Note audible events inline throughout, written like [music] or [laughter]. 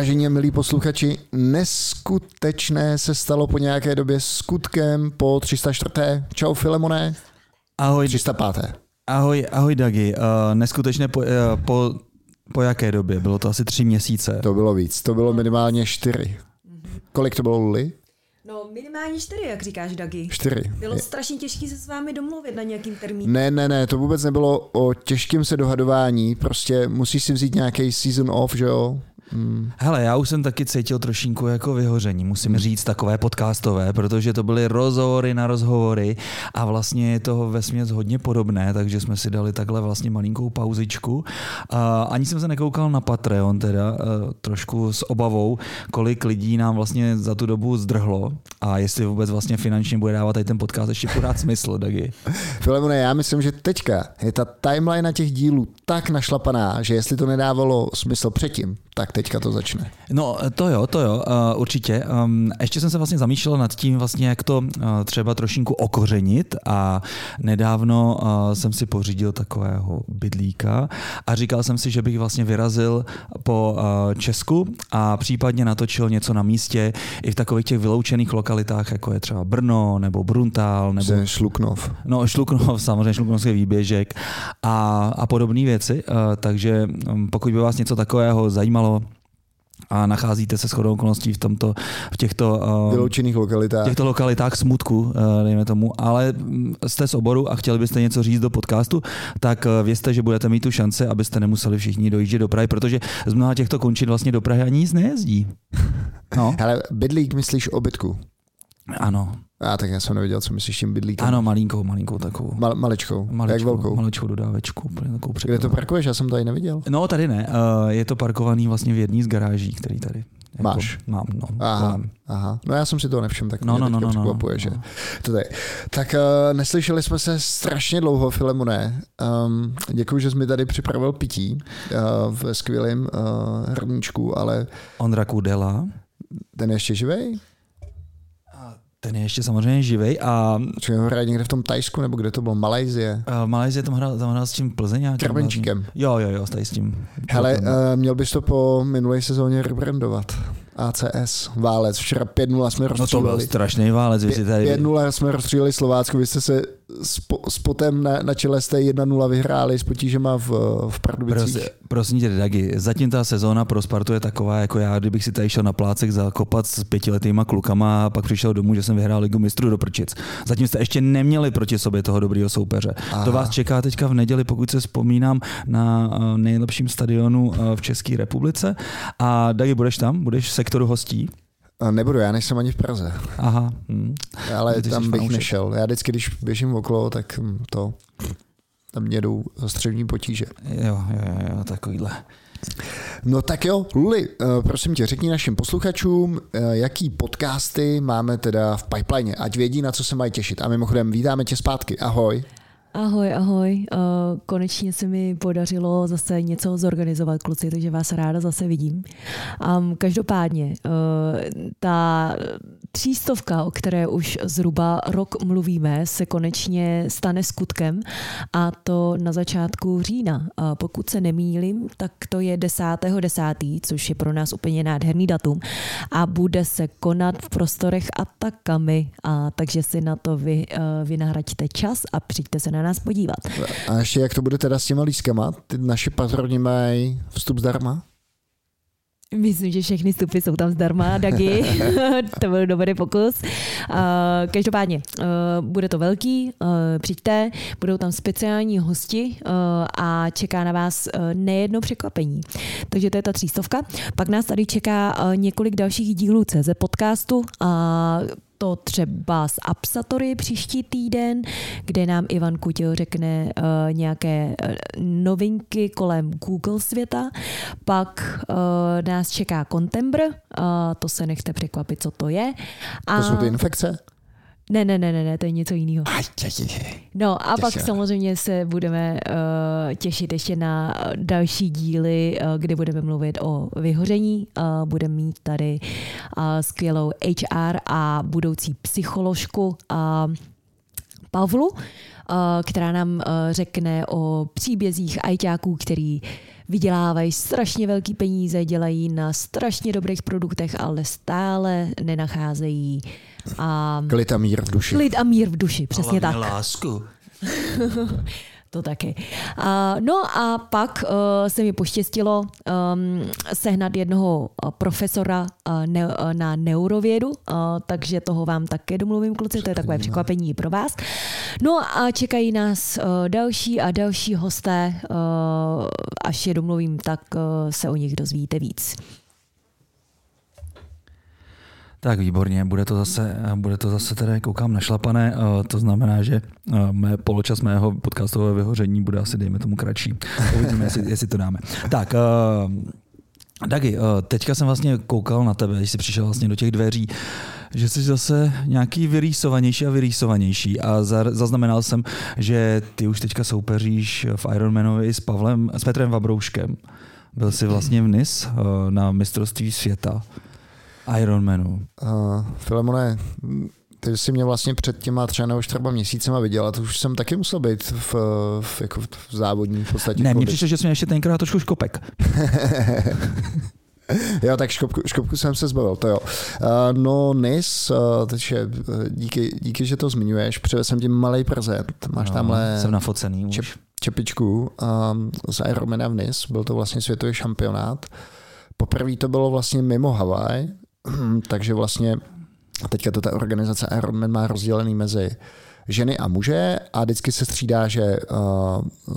Vážení milí posluchači, neskutečné se stalo po nějaké době skutkem po 304. Čau Filemone. Ahoj. 305. Ahoj, ahoj Dagi. Uh, neskutečné po, uh, po, po jaké době? Bylo to asi tři měsíce. To bylo víc, to bylo minimálně čtyři. Kolik to bylo, Luli? No minimálně čtyři, jak říkáš, Dagi. Čtyři. Bylo strašně těžké se s vámi domluvit na nějakým termínu. Ne, ne, ne, to vůbec nebylo o těžkém se dohadování, prostě musíš si vzít nějaký season off, že jo? Hmm. Hele, já už jsem taky cítil trošinku jako vyhoření, musím říct, takové podcastové, protože to byly rozhovory na rozhovory a vlastně je toho vesměs hodně podobné, takže jsme si dali takhle vlastně malinkou pauzičku. A ani jsem se nekoukal na Patreon teda, trošku s obavou, kolik lidí nám vlastně za tu dobu zdrhlo a jestli vůbec vlastně finančně bude dávat tady ten podcast ještě pořád smysl, Dagi. [laughs] Filemone, já myslím, že teďka je ta timeline na těch dílů tak našlapaná, že jestli to nedávalo smysl předtím, tak teďka to začne. No to jo, to jo, uh, určitě. Um, ještě jsem se vlastně zamýšlel nad tím, vlastně, jak to uh, třeba trošinku okořenit a nedávno uh, jsem si pořídil takového bydlíka a říkal jsem si, že bych vlastně vyrazil po Česku a případně natočil něco na místě i v takových těch vyloučených lokalitách, jako je třeba Brno nebo Bruntál. Nebo... Šluknov. No Šluknov, [laughs] samozřejmě Šluknovský výběžek a, a podobné věci. Takže um, pokud by vás něco takového zajímalo, a nacházíte se shodou okolností v, tomto, v těchto uh, vyloučených lokalitách. těchto lokalitách smutku, uh, dejme tomu, ale mm, jste z oboru a chtěli byste něco říct do podcastu, tak uh, vězte, že budete mít tu šanci, abyste nemuseli všichni dojíždět do Prahy, protože z mnoha těchto končin vlastně do Prahy ani nic nejezdí. [laughs] No. Ale bydlík myslíš o bytku? Ano. A tak já jsem nevěděl, co myslíš tím bydlíkem. Ano, malinkou, malinkou takovou. Mal, malečkou. Maličkou, Jak velkou? Maličkou dodávečku. Takovou Kde to parkuješ? Já jsem tady neviděl. No, tady ne. Uh, je to parkovaný vlastně v jedné z garáží, který tady jako Máš? Mám, no. Aha, aha. No já jsem si to nevšiml, tak no, no, no, no, no, no, že to tady. Tak uh, neslyšeli jsme se strašně dlouho, Filemone. Um, děkuji, že jsi mi tady připravil pití uh, ve skvělém uh, hrníčku, ale... Ondra Kudela. Ten je ještě živej? Ten je ještě samozřejmě živej a... Či ho hraje někde v tom Tajsku, nebo kde to bylo? Malajzie? Uh, Malajzie tam hrál, tam hrál s tím Plzeň nějakým. Jo, jo, jo, tady s tím. Hele, uh, měl bys to po minulé sezóně rebrandovat. ACS, válec. Včera 5-0 jsme rozstříleli. No to byl strašný válec. Vy tady... 5-0 jsme rozstříleli Slovácko, vy jste se s, po, s potem na, na čele jste 1-0 vyhráli s potížema v, v Pardubicích. Prosím, prosím tě, Dagi, zatím ta sezóna pro Spartu je taková, jako já, kdybych si tady šel na plácek zakopat s pětiletýma klukama a pak přišel domů, že jsem vyhrál ligu mistrů do prčic. Zatím jste ještě neměli proti sobě toho dobrého soupeře. Aha. To vás čeká teďka v neděli, pokud se vzpomínám na eh, nejlepším stadionu eh, v České republice. A Dagi, budeš tam? Budeš v sektoru hostí? Nebudu, já nejsem ani v Praze. Aha. Hm. Ale Ty tam bych fanoušek. nešel. Já vždycky, když běžím okolo, tak hm, to tam mě jdou střevní potíže. Jo, jo, jo, takovýhle. No tak jo, Luli, eh, prosím tě, řekni našim posluchačům, eh, jaký podcasty máme teda v pipeline, ať vědí, na co se mají těšit. A mimochodem, vítáme tě zpátky. Ahoj. Ahoj, ahoj. Uh, konečně se mi podařilo zase něco zorganizovat, kluci, takže vás ráda zase vidím. Každopádně, uh, ta třístovka, o které už zhruba rok mluvíme, se konečně stane skutkem a to na začátku října. Uh, pokud se nemýlím, tak to je 10.10., 10., což je pro nás úplně nádherný datum a bude se konat v prostorech Atakami, a takže si na to vy, vynahraďte čas a přijďte se na na nás podívat. A ještě jak to bude teda s těma lískama? Ty naši patroni mají vstup zdarma? Myslím, že všechny vstupy jsou tam zdarma, Dagi. [laughs] to byl dobrý pokus. Uh, každopádně, uh, bude to velký, uh, přijďte, budou tam speciální hosti uh, a čeká na vás uh, nejedno překvapení. Takže to je ta třístovka. Pak nás tady čeká uh, několik dalších dílů CZ podcastu. Uh, to třeba z Absatory příští týden, kde nám Ivan Kutil řekne uh, nějaké uh, novinky kolem Google světa. Pak uh, nás čeká Contembr, uh, to se nechte překvapit, co to je. A... To jsou ty infekce? Ne, ne, ne, ne, ne, to je něco jiného. No a pak samozřejmě se budeme uh, těšit ještě na další díly, uh, kde budeme mluvit o vyhoření. Uh, budeme mít tady uh, skvělou HR a budoucí psycholožku. Uh, Pavlu, eh, která nám eh, řekne o příbězích ajťáků, který vydělávají strašně velký peníze, dělají na strašně dobrých produktech, ale stále nenacházejí a Klid a mír v duši. klid a mír v duši, přesně tak. lásku. [laughs] To taky. Uh, no a pak uh, se mi poštěstilo um, sehnat jednoho uh, profesora uh, ne, uh, na neurovědu, uh, takže toho vám také domluvím, kluci, to je takové překvapení pro vás. No a čekají nás uh, další a další hosté, uh, až je domluvím, tak uh, se o nich dozvíte víc. Tak výborně, bude to zase, bude to zase tedy, koukám našlapané, to znamená, že mé poločas mého podcastového vyhoření bude asi, dejme tomu, kratší. Uvidíme, jestli, jestli to dáme. Tak, Dagi, teďka jsem vlastně koukal na tebe, když jsi přišel vlastně do těch dveří, že jsi zase nějaký vyrýsovanější a vyrýsovanější a za- zaznamenal jsem, že ty už teďka soupeříš v Ironmanovi s Pavlem, s Petrem Vabrouškem. Byl jsi vlastně v NIS na mistrovství světa. Ironmanu. Uh, Filemone, ty jsi mě vlastně před těma třeba nebo čtyřma měsícema viděl a to už jsem taky musel být v, v, jako v závodní v podstatě. Ne, mně přišlo, že jsi měl ještě tenkrát trošku škopek. [laughs] Jo, tak škopku, škopku jsem se zbavil, to jo. Uh, no NIS, uh, takže díky, díky, že to zmiňuješ, přivez jsem ti malý prezent. Máš No, tamhle Jsem nafocený už. čep, čepičku um, z Ironmana v NIS, byl to vlastně světový šampionát. Poprvé to bylo vlastně mimo Havaj, [clears throat] takže vlastně teďka to ta organizace Ironman má rozdělený mezi ženy a muže a vždycky se střídá, že uh,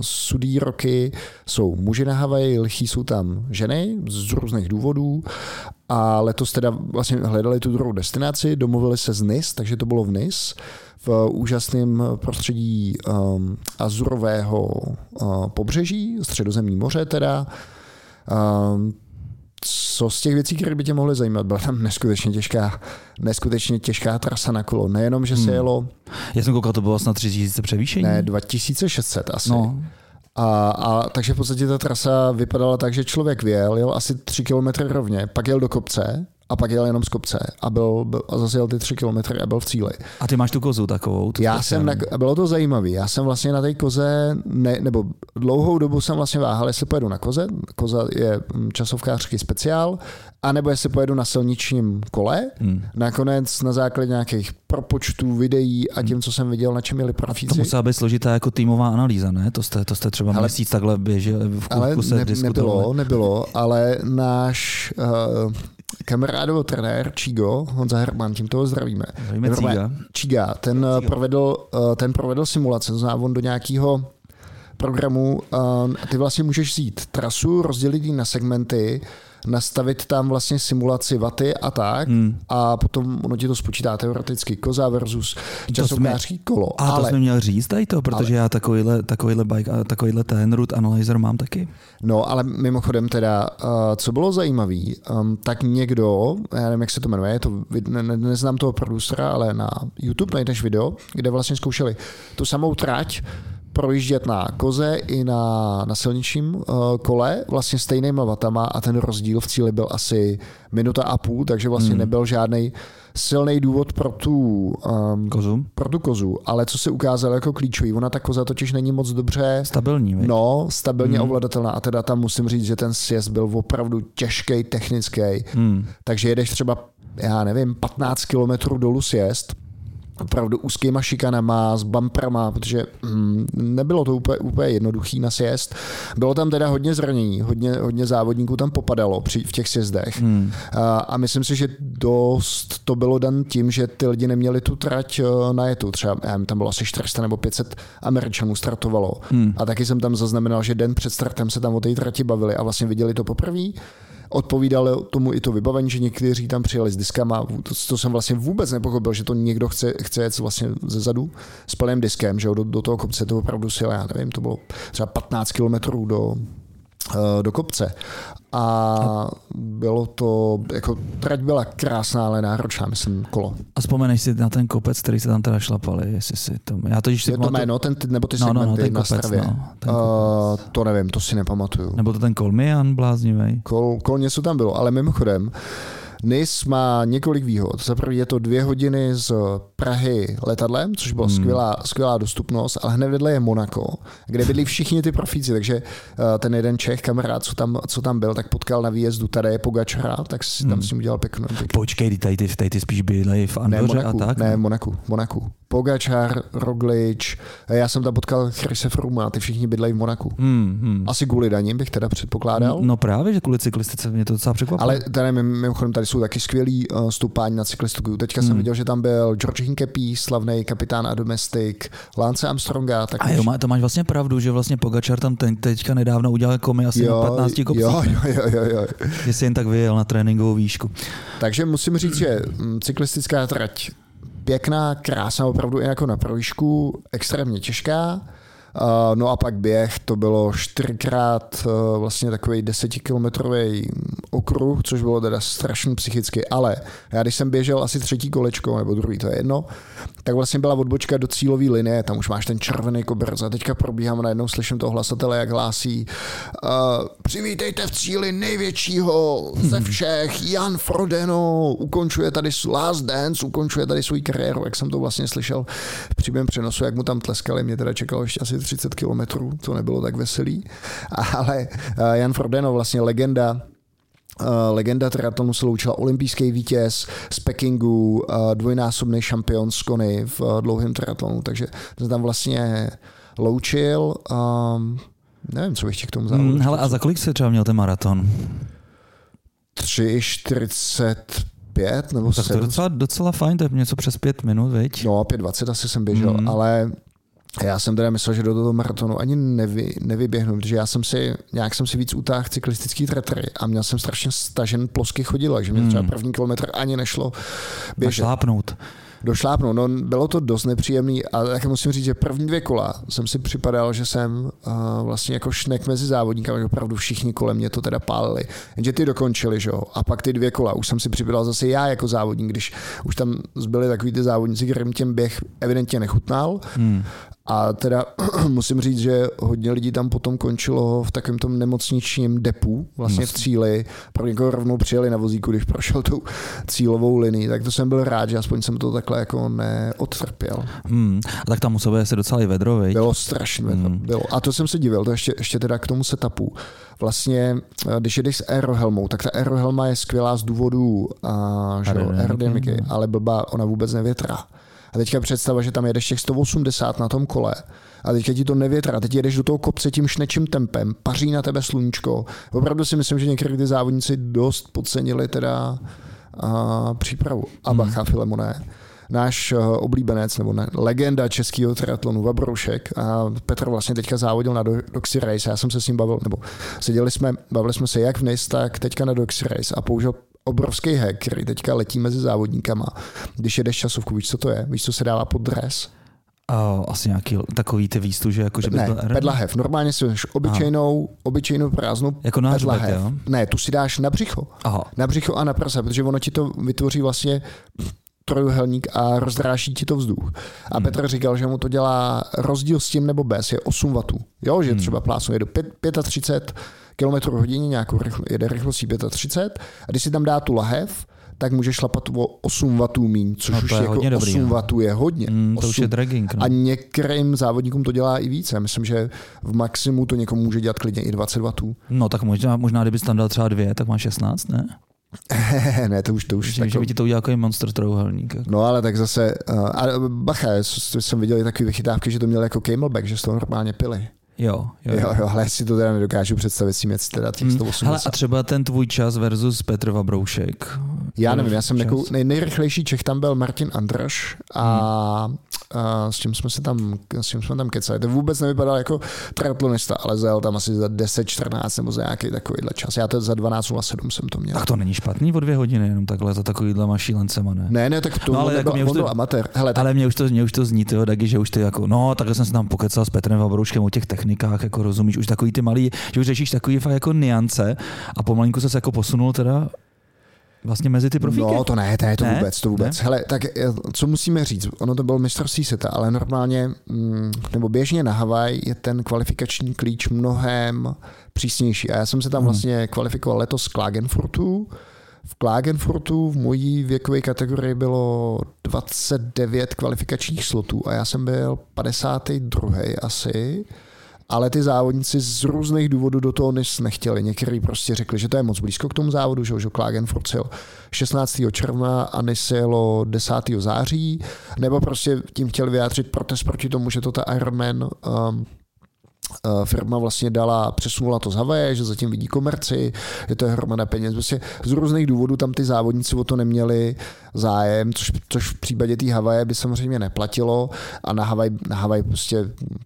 sudý roky jsou muži na Havaji, lichý jsou tam ženy z různých důvodů a letos teda vlastně hledali tu druhou destinaci, domluvili se z NIS, takže to bylo v NIS v úžasném prostředí um, azurového uh, pobřeží, středozemní moře teda. Um, co z těch věcí, které by tě mohly zajímat, byla tam neskutečně těžká, neskutečně těžká trasa na kolo. Nejenom, že se Hmm. jelo Já jsem koukal, to bylo snad 3000 převýšení. ne, 2600 asi. No, A, a takže v podstatě ta trasa vypadala tak, že člověk vyjel, jel asi 3 km rovně, pak jel do kopce a pak jel jenom z kopce a, byl, byl, a zase jel ty 3 km a byl v cíli. a ty máš tu kozu takovou. tu Já jsem, na, a bylo to zajímavé, já jsem vlastně na té koze, ne, nebo dlouhou dobu jsem vlastně váhal, jestli pojedu na koze, koza je mm, časovkářský speciál, anebo jestli pojedu na silničním kole. Hmm. Nakonec na základě nějakých propočtů, videí a tím, co jsem viděl, na čem měli A to profíci. musela být složitá jako týmová analýza, ne? To jste, to jste třeba Ale- měsíc takhle běželi v Ale kuse ne, diskutovali. nebylo, nebylo, ale náš uh, kamarádovo trenér Čigo, Honza Herman, tím toho zdravíme. Zdravíme Cíga. Čiga, ten eh, provedl, eh, ten provedl simulace, to znamená, on do nějakého programu, eh, ty vlastně můžeš vzít trasu, rozdělit ji na segmenty, nastavit tam vlastně simulaci vaty a tak Hmm. a potom ono ti to spočítá teoreticky koza versus časovkářský kolo. A to ale, jsme měl říct tady to, protože já takovýhle, takovýhle bike, a takovýhle ten root analyzer mám taky. No, ale mimochodem teda, uh, co bylo zajímavé, um, tak někdo, já nevím, jak se to jmenuje, to, ne, neznám toho producera, ale na YouTube najdeš video, kde vlastně zkoušeli tu samou trať projíždět na koze i na, na silničním uh, kole vlastně stejnýma vatama a ten rozdíl v cíli byl asi minuta a půl, takže vlastně Hmm. nebyl žádný silný důvod pro tu um, Kozu. pro tu kozu, ale co se ukázalo jako klíčový, ona ta koza totiž není moc dobře Stabilní? No, stabilně Mhm. ovladatelná. A teda tam musím říct, že ten sjezd byl opravdu těžký, technický. Hmm. Takže jedeš třeba, já nevím, 15 kilometrů dolů sjezd, opravdu úzkýma šikanama, s bumperama, protože mm, nebylo to úplně, úplně jednoduchý na sjezd. Bylo tam teda hodně zranění, hodně, hodně závodníků tam popadalo při, v těch sjezdech. Hmm. A, a myslím si, že dost to bylo dan tím, že ty lidi neměli tu trať eh, najetu. Třeba já nevím, tam bylo asi 400 nebo 500 Američanů startovalo. Hmm. A taky jsem tam zaznamenal, že den před startem se tam o té trati bavili a vlastně viděli to poprvé. Odpovídalo tomu i to vybavení, že někteří tam přijeli s diskama. To, to jsem vlastně vůbec nepochopil, že to někdo chce, chce jet vlastně ze zadu s plným diskem, že jo, do, do toho kopce to opravdu sil, já nevím, to bylo třeba 15 kilometrů do, do kopce. A bylo to, jako trať byla krásná, ale náročná, myslím, kolo. A vzpomeneš si na ten kopec, který se tam teda šlapali, jestli si to... Já to, když si Je to jméno, ten, nebo ty No, no, no, segmenty ten na kopec, Stravě? no, ten Uh, to nevím, to si nepamatuju. Nebo to ten Kolmian bláznivý. Kol, kol něco tam bylo, ale mimochodem, NIS má několik výhod. Za prvé je to dvě hodiny z Prahy letadlem, což byla hmm. skvělá, skvělá dostupnost, ale hned vedle je Monako, kde byli všichni ty profíci, takže uh, ten jeden Čech, kamarád, co tam, co tam byl, tak potkal na výjezdu tady je Pogačara, tak si tam hmm. s ním udělal pěknou. Pěknou. Počkej, tady ty, tady ty spíš byli v Andoře ne, Monaku, a tak? Ne, Monaku, Monaku. Pogačar, Roglič, já jsem tam potkal Chrise Froome a ty všichni bydlejí v Monaku. Hmm, hmm. Asi kvůli daním bych teda předpokládal. No, no právě, že kvůli cyklistice mě to docela překvapilo. Ale tady mimochodem tady jsou taky skvělý uh, stupání na cyklistiku. Teďka hmm. jsem viděl, že tam byl George Hinkepy, slavný kapitán a domestik, Lance Armstronga. Tak a jo, má, to máš vlastně pravdu, že vlastně Pogačar tam ten, teďka nedávno udělal komy asi jo, na 15 kopcích. Jo, jo, jo, jo, jo. Jestli jen tak vyjel na tréninkovou výšku. Takže musím říct, že mm, cyklistická trať pěkná, krásná, opravdu i jako na projížku, extrémně těžká. No a pak běh, to bylo čtyřikrát e, vlastně takový desetikilometrový okruh, což bylo teda strašně psychicky, ale já když jsem běžel asi třetí kolečko, nebo druhý, to je jedno, tak vlastně byla odbočka do cílové linie, tam už máš ten červený koberec a teďka probíhám a najednou slyším toho hlasatele, jak hlásí uh, přivítejte v cíli největšího ze [laughs] všech, Jan Frodeno ukončuje tady Last Dance, ukončuje tady svou kariéru, jak jsem to vlastně slyšel v přímém přenosu, jak mu tam tleskali, mě teda čekalo ještě asi 30 kilometrů, to nebylo tak veselý, ale uh, Jan Frodeno, vlastně legenda Uh, legenda triatlonu se loučila olympijský vítěz z Pekingu, uh, dvojnásobný šampion z Kony v uh, dlouhém triatlonu, takže se tam vlastně loučil. Um, nevím, co bych ti k tomu závodu. Hmm, hele, a za kolik se třeba měl ten maraton? 3,45 nebo tak 7. to je docela, docela fajn, to je něco přes pět minut, viď? No, 5,20 asi jsem běžel, hmm. ale já jsem teda myslel, že do toho maratonu ani nevy, nevyběhnu, protože já jsem si, nějak jsem si víc utáhl cyklistický tretry a měl jsem strašně stažen plosky chodidla, že mě třeba hmm. první kilometr ani nešlo běžet. Našlápnout došlápnout. No, bylo to dost nepříjemný a tak musím říct, že první dvě kola jsem si připadal, že jsem uh, vlastně jako šnek mezi závodníky, že opravdu všichni kolem mě to teda pálili. Jenže ty dokončili, že jo. A pak ty dvě kola už jsem si připadal zase já jako závodník, když už tam zbyli takový ty závodníci, kterým těm běh evidentně nechutnal. Hmm. A teda [clears throat] musím říct, že hodně lidí tam potom končilo v takovém tom nemocničním depu, vlastně v cíli. Pro někoho rovnou přijeli na vozíku, když prošel tu cílovou linii. Tak to jsem byl rád, že aspoň jsem to takhle jako neodtrpěl. Hmm. A tak tam muselo se docela i vedro, veď? Bylo strašně vedro. Hmm. Bylo. A to jsem se divil, to ještě, ještě teda k tomu setupu. Vlastně, eh, když jedeš s aerohelmou, tak ta aerohelma je skvělá z důvodu aerodynamiky, ale blbá, ona vůbec nevětrá. A teďka představa, že tam jedeš těch 180 na tom kole a teďka ti to nevětrá, teď jedeš do toho kopce tím šnečím tempem, paří na tebe sluníčko. Opravdu si myslím, že některý ty závodníci dost podcenili teda a, přípravu. A hmm. bacha, hmm. Filemoné náš uh, oblíbenec nebo ne, legenda českého triatlonu Vabroušek a Petr vlastně teďka závodil na Doxy Race. Já jsem se s ním bavil, nebo seděli jsme, bavili jsme se jak v NIS, tak teďka na Doxy Race a použil obrovský hack, který teďka letí mezi závodníkama. Když jedeš časovku, víš, co to je? Víš, co se dává pod dres? Uh, asi nějaký takový ty výstuže, jako že by ne, byl pedlahev. Normálně si dáš obyčejnou, Aha. obyčejnou prázdnou jako na pedlahev. Jo? Ne, tu si dáš na břicho. Aha. Na břicho a na prsa, protože ono ti to vytvoří vlastně trojuhelník a rozdráží ti to vzduch. A hmm. Petr říkal, že mu to dělá rozdíl s tím nebo bez, je 8 W. Jo, že hmm. třeba plásnu jedu 35 km hodině, nějakou rychl, jede rychlostí 35 a když si tam dá tu lahev, tak může šlapat o 8 W míň, což no, už je jako hodně 8 dobrý, 8 W je hodně. Mm, to 8. už je dragging. No. A některým závodníkům to dělá i více. Myslím, že v maximu to někomu může dělat klidně i 20 W. No tak možná, možná kdyby tam dal třeba dvě, tak má 16, ne? [laughs] ne, to už to už. Myslím, že by ti to udělal jako monster trouhelník. Jako. No ale tak zase, uh, a bacha, jsem viděl takové vychytávky, že to měl jako camelback, že z toho normálně pili. Jo, jo, jo. jo, ale si to teda nedokážu představit si věc teda těch 180. Hmm. Hele, a třeba ten tvůj čas versus Petr Vabroušek. Já nevím, já jsem jako nej, nejrychlejší Čech tam byl Martin Andraš a hmm a s tím jsme se tam, s tím jsme tam kecali. To vůbec nevypadal jako triatlonista, ale zajel tam asi za 10-14 nebo za nějaký takovýhle čas. Já to za 12.07 jsem to měl. Tak to není špatný o dvě hodiny, jenom takhle za takovýhle mašílencema, ne? Ne, ne, tak to no, ale jako mě už to, amatér. Hele, tak... Ale mě už to, mě už to zní, že už ty jako, no, takhle jsem se tam pokecal s Petrem Vabrouškem o těch technikách, jako rozumíš, už takový ty malý, že už řešíš takový fakt jako niance a pomalinku se jako posunul teda vlastně mezi ty profíky? No to ne, to, je to ne? vůbec, to vůbec. Ne? Hele, tak eh, co musíme říct, ono to bylo mistrovství světa, ale normálně, mm, nebo běžně na Havaj je ten kvalifikační klíč mnohem přísnější. A já jsem se tam hmm. vlastně kvalifikoval letos z Klagenfurtu, v Klagenfurtu v mojí věkové kategorii bylo 29 kvalifikačních slotů a já jsem byl 52. asi ale ty závodníci z různých důvodů do toho nechtěli. Někteří prostě řekli, že to je moc blízko k tomu závodu, že, že Klagenfurt jel 16. června a Nis jelo 10. září, nebo prostě tím chtěli vyjádřit protest proti tomu, že to ta Ironman um, Eh, firma vlastně dala, přesunula to z Havaje, že zatím vidí komerci, je to hromada peněz. Prostě z různých důvodů tam ty závodníci o to neměli zájem, což, což v případě té Havaje by samozřejmě neplatilo a na Havaj, na Havaj prostě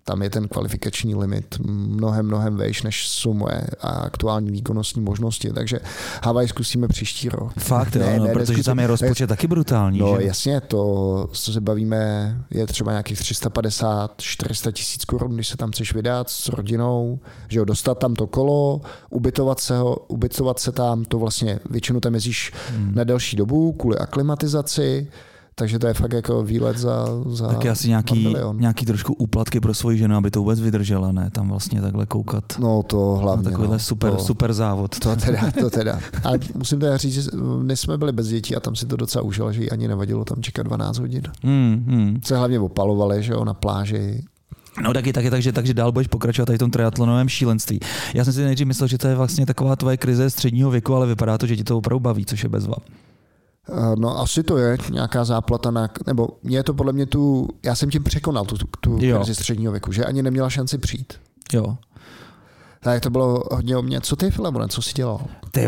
tam je ten kvalifikační limit mnohem, mnohem vejš, než jsou moje aktuální výkonnostní možnosti, takže Havaj zkusíme příští rok. Fakt, jo, ne, no, ne, protože tam je rozpočet ne, taky brutální. No že? jasně, to, co se bavíme, je třeba nějakých 350-400 tisíc korun, když se tam chceš vydat s rodinou, že jo, dostat tam to kolo, ubytovat se, ho, ubytovat se tam, to vlastně většinou tam jezdíš hmm. na delší dobu kvůli aklimatizaci, takže to je fakt jako výlet za, za Taky asi nějaký, nějaký trošku úplatky pro svoji ženu, aby to vůbec vydržela, ne? Tam vlastně takhle koukat. No to hlavně. Na takovýhle no, super, to, super závod. To teda, to teda. A musím teda říct, že my jsme byli bez dětí a tam si to docela užil, že jí ani nevadilo tam čekat 12 hodin. Hmm, hmm. Se hlavně opalovali, že jo, na pláži. No taky, taky, takže, takže dál budeš pokračovat tady v tom triatlonovém šílenství. Já jsem si nejdřív myslel, že to je vlastně taková tvoje krize středního věku, ale vypadá to, že ti to opravdu baví, což je bezva. Eh, no asi to je nějaká záplata, na, nebo mě je to podle mě tu, já jsem tím překonal tu, tu krizi středního věku, že ani neměla šanci přijít. Jo. Tak to bylo hodně o mě. Co ty, Filemone, co jsi dělal? Ty,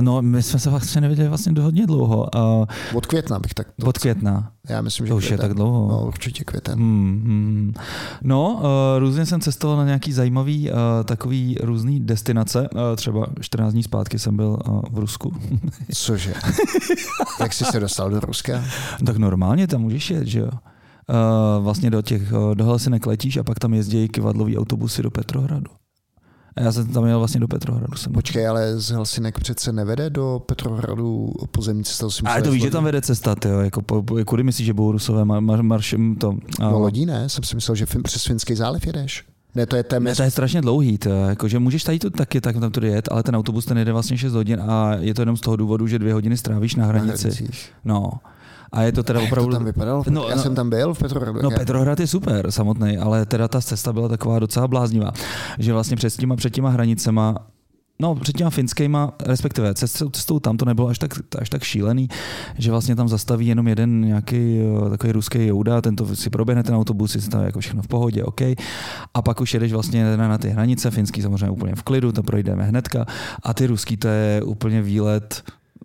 no, my jsme se vlastně neviděli vlastně do hodně dlouho. Uh, od května bych tak... Od května. Já myslím, že to už květen. je tak dlouho. No, určitě květen. Hmm, hmm. No, uh, různě jsem cestoval na nějaký zajímavý uh, takový různý destinace. Uh, třeba 14 dní zpátky jsem byl uh, v Rusku. [laughs] Cože? Jak jsi se dostal do Ruska? Tak normálně tam můžeš jet, že jo. Uh, vlastně do těch, uh, do Helsinek letíš a pak tam jezdí kivadlový autobusy do Petrohradu. A já jsem tam jel vlastně do Petrohradu. Jsem Počkej, ale z Helsinek přece nevede do Petrohradu pozemní cesta. Ale to víš, že tam vede cesta, ty jo, jako, kudy myslíš, že budou Rusové mar, mar, maršem to? A... No lodí ne, jsem si myslel, že přes Finský záliv jedeš. Ne, to je téměř... Ne, to je strašně dlouhý, to, jako, že můžeš tady to taky tak tam to jet, ale ten autobus ten jede vlastně 6 hodin a je to jenom z toho důvodu, že dvě hodiny strávíš na hranici. Na no. A je to teda opravdu... Jak to tam vypadalo? No, Já no, jsem tam byl v Petrohradu. No Petrohrad je super samotný, ale teda ta cesta byla taková docela bláznivá, že vlastně před těma, před těma hranicema No, před těma finskýma, respektive cestou, cestou tam to nebylo až tak, až tak šílený, že vlastně tam zastaví jenom jeden nějaký eh, takový ruský jouda, tento si proběhne ten autobus, je tam jako všechno v pohodě, OK. A pak už jedeš vlastně na, na ty hranice, finský samozřejmě úplně v klidu, to projdeme hnedka. A ty ruský to je úplně výlet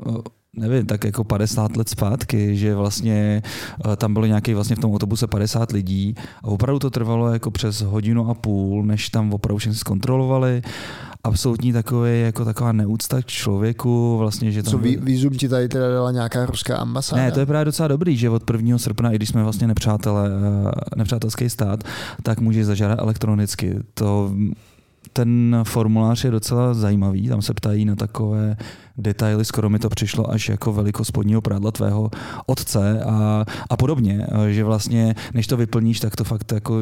eh, nevím, tak jako 50 let zpátky, že vlastně eh, tam bylo nějaký vlastně v tom autobuse 50 lidí a opravdu to trvalo jako přes hodinu a půl, než tam opravdu všichni zkontrolovali absolutní takový, jako taková neúcta k člověku. Vlastně, že tam Co ví, vízum ti tady teda dala nějaká ruská ambasáda? Ne, to je právě docela dobrý, že od 1. srpna, i když jsme vlastně nepřátelé, eh, nepřátelský stát, tak můžeš zažádat elektronicky. To ten formulář je docela zajímavý, tam se ptají na takové detaily, skoro mi to přišlo až jako velikost spodního prádla tvého otce a, a podobně, že vlastně než to vyplníš, tak to fakt jako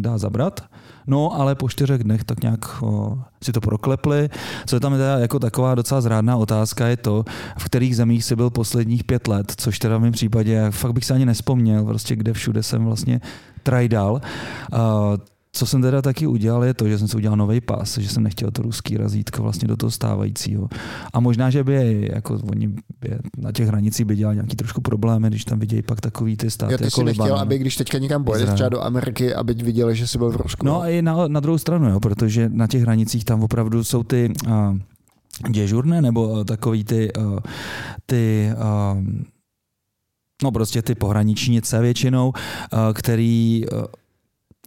dá zabrat. No, ale po čtyřech dnech tak nějak o, si to proklepli. Co je tam teda jako taková docela zrádná otázka je to, v kterých zemích si byl posledních pět let, což teda v mém případě, fakt bych se ani nespomněl, prostě kde všude jsem vlastně trajdal. Uh, co jsem teda taky udělal, je to, že jsem si udělal nový pas, že jsem nechtěl to ruský razítko vlastně do toho stávajícího. A možná, že by jako oni by na těch hranicích by dělali nějaký trošku problémy, když tam vidějí pak takový ty státy. Já ty jako jsi nechtěl, aby když teďka někam pojedeš třeba do Ameriky, aby viděli, že jsi byl v Rusku. No a i na, na druhou stranu, jo, protože na těch hranicích tam opravdu jsou ty uh, děžurné nebo takový ty, uh, ty uh, no prostě ty pohraničnice většinou, uh, který uh,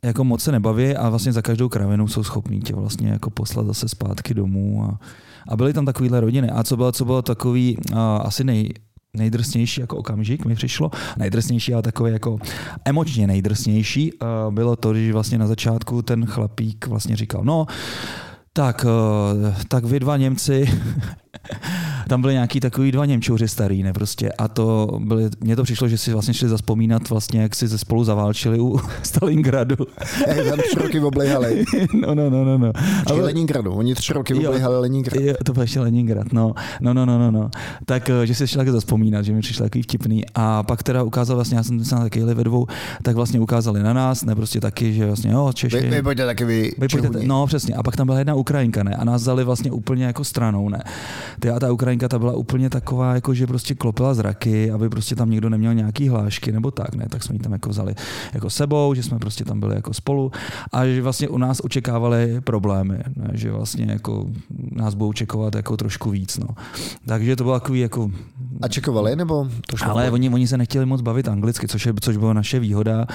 jako moc se nebaví a vlastně za každou kravinu jsou schopní tě vlastně jako poslat zase zpátky domů a, a byly tam takovýhle rodiny. A co bylo, co bylo takový uh, asi nej, nejdrsnější jako okamžik mi přišlo, nejdrsnější, ale takový jako emočně nejdrsnější, uh, bylo to, když vlastně na začátku ten chlapík vlastně říkal, no, tak, uh, tak vy dva Němci tam byly nějaký takový dva Němčouři starý, ne prostě. A to byly, mně to přišlo, že si vlastně šli zaspomínat vlastně, jak si ze spolu zaválčili u [laughs] Stalingradu. Jak tam tři roky oblejhali. [laughs] no, no, no, no. no. Ale... Leningradu, oni tři roky oblejhali Leningrad. Jo, to byl ještě Leningrad, no. No, no, no, no, no. Tak, eh, že si šel taky zaspomínat, že mi přišlo takový vtipný. A pak teda ukázal vlastně, já jsem se taky jeli ve dvou, tak vlastně ukázali na nás, ne prostě taky, že vlastně, jo, Češi. Vy, vy pojďte taky vy, Vy pojďte, no přesně, a pak tam byla jedna Ukrajinka, ne? A nás vzali vlastně úplně jako stranou, ne? Ty a ta Ukrajinka ta byla úplně taková, jako že prostě klopila zraky, aby prostě tam někdo neměl nějaký hlášky nebo tak, ne? Tak jsme ji tam jako vzali jako sebou, že jsme prostě tam byli jako spolu a že vlastně u nás očekávali problémy, ne? že vlastně jako nás budou čekovat jako trošku víc, no. Takže to bylo takový jako A čekovali, nebo to šlo? ale oni, oni se nechtěli moc bavit anglicky, což, je, což byla naše výhoda.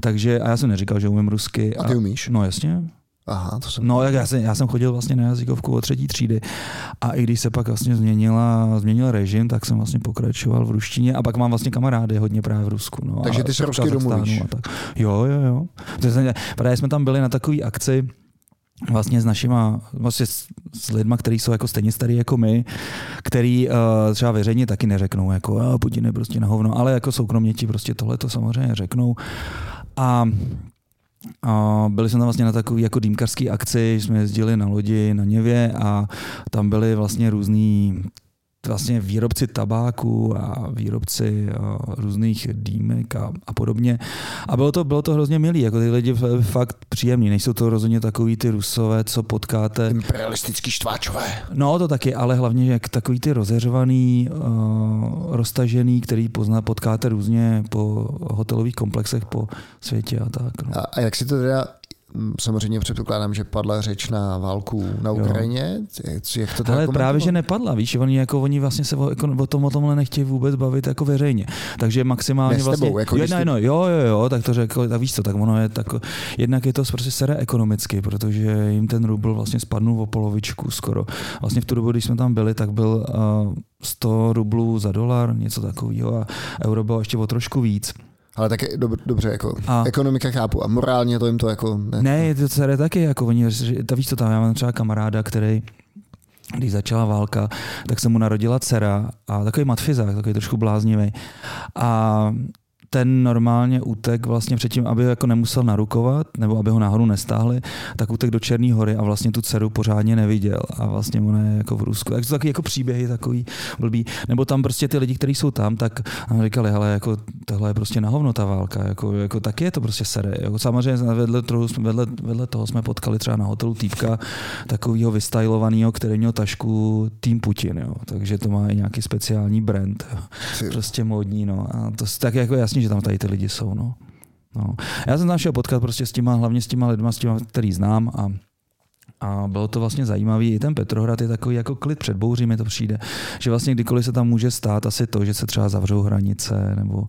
Takže, a já jsem neříkal, že umím rusky. A ty umíš? No jasně. Aha, to jsem... No, jak já jsem, já jsem chodil vlastně na jazykovku od třetí třídy a i když se pak vlastně změnila, změnil režim, tak jsem vlastně pokračoval v ruštině a pak mám vlastně kamarády hodně právě v Rusku. No, Takže ty se rusky domluvíš? A tak. Jo, jo, jo. Právě jsme tam byli na takové akci, vlastně s našima, vlastně s, s lidma, kteří jsou jako stejně starý jako my, který uh, třeba veřejně taky neřeknou, jako a Putin je prostě na hovno, ale jako soukromně ti prostě tohle to samozřejmě řeknou. A a byli jsme tam vlastně na takové jako dýmkařské akci, jsme jezdili na lodi na Něvě a tam byli vlastně různý vlastně výrobci tabáku a výrobci a různých dýmek a, a podobně. A bylo to, bylo to hrozně milý, jako ty lidi fakt příjemní, nejsou to rozhodně takový ty rusové, co potkáte. Imperialistický štváčové. No to taky, ale hlavně jak takový ty rozeřvaný, uh, roztažený, který pozná, potkáte různě po hotelových komplexech po světě a tak. No. A, a jak si to teda, samozřejmě předpokládám, že padla řeč na válku na Jo. Ukrajině, jak, jak to Ale právě, že nepadla, víš, oni, jako, oni vlastně se o, jako, o, tom, o tomhle nechtějí vůbec bavit jako veřejně. Takže maximálně Ne vlastně... tebou, jako jo, když no, no, jo, jo, jo, tak to řekl, tak víš co, tak ono je tak, jednak je to prostě sere ekonomicky, protože jim ten rubl vlastně spadnul o polovičku skoro. Vlastně v tu dobu, když jsme tam byli, tak byl uh, 100 rublů za dolar, něco takového a euro bylo ještě o trošku víc. Ale tak dob, dobře, jako A- ekonomika chápu a morálně to jim to jako... Ne, Ne, to celé taky, jako oni, ta víš co tam, já mám třeba kamaráda, který když začala válka, tak se mu narodila dcera a takový matfizák, takový trošku bláznivý. A ten normálně útek vlastně předtím, aby jako nemusel narukovat, nebo aby ho nahoru nestáhli, tak útek do Černé hory a vlastně tu dceru pořádně neviděl. A vlastně ona je jako v Rusku. Tak to taky jako příběhy takový blbý. Nebo tam prostě ty lidi, kteří jsou tam, tak říkali, hele, jako tohle je prostě na hovno ta válka. Jako, jako taky je to prostě sere. Jako, samozřejmě vedle toho, jsme- vedle, vedle toho jsme potkali třeba na hotelu týpka takového vystylovaného, který měl tašku Team Putin. Jo. Takže to má i nějaký speciální brand. Jo prostě módní, no. A to tak jako jasně, že tam tady ty lidi jsou, no. no. Já jsem našel potkat prostě s těma, hlavně s těma lidma, s těma, který znám a a bylo to vlastně zajímavé. I ten Petrohrad je takový jako klid před bouří, mi to přijde. Že vlastně kdykoliv se tam může stát asi to, že se třeba zavřou hranice, nebo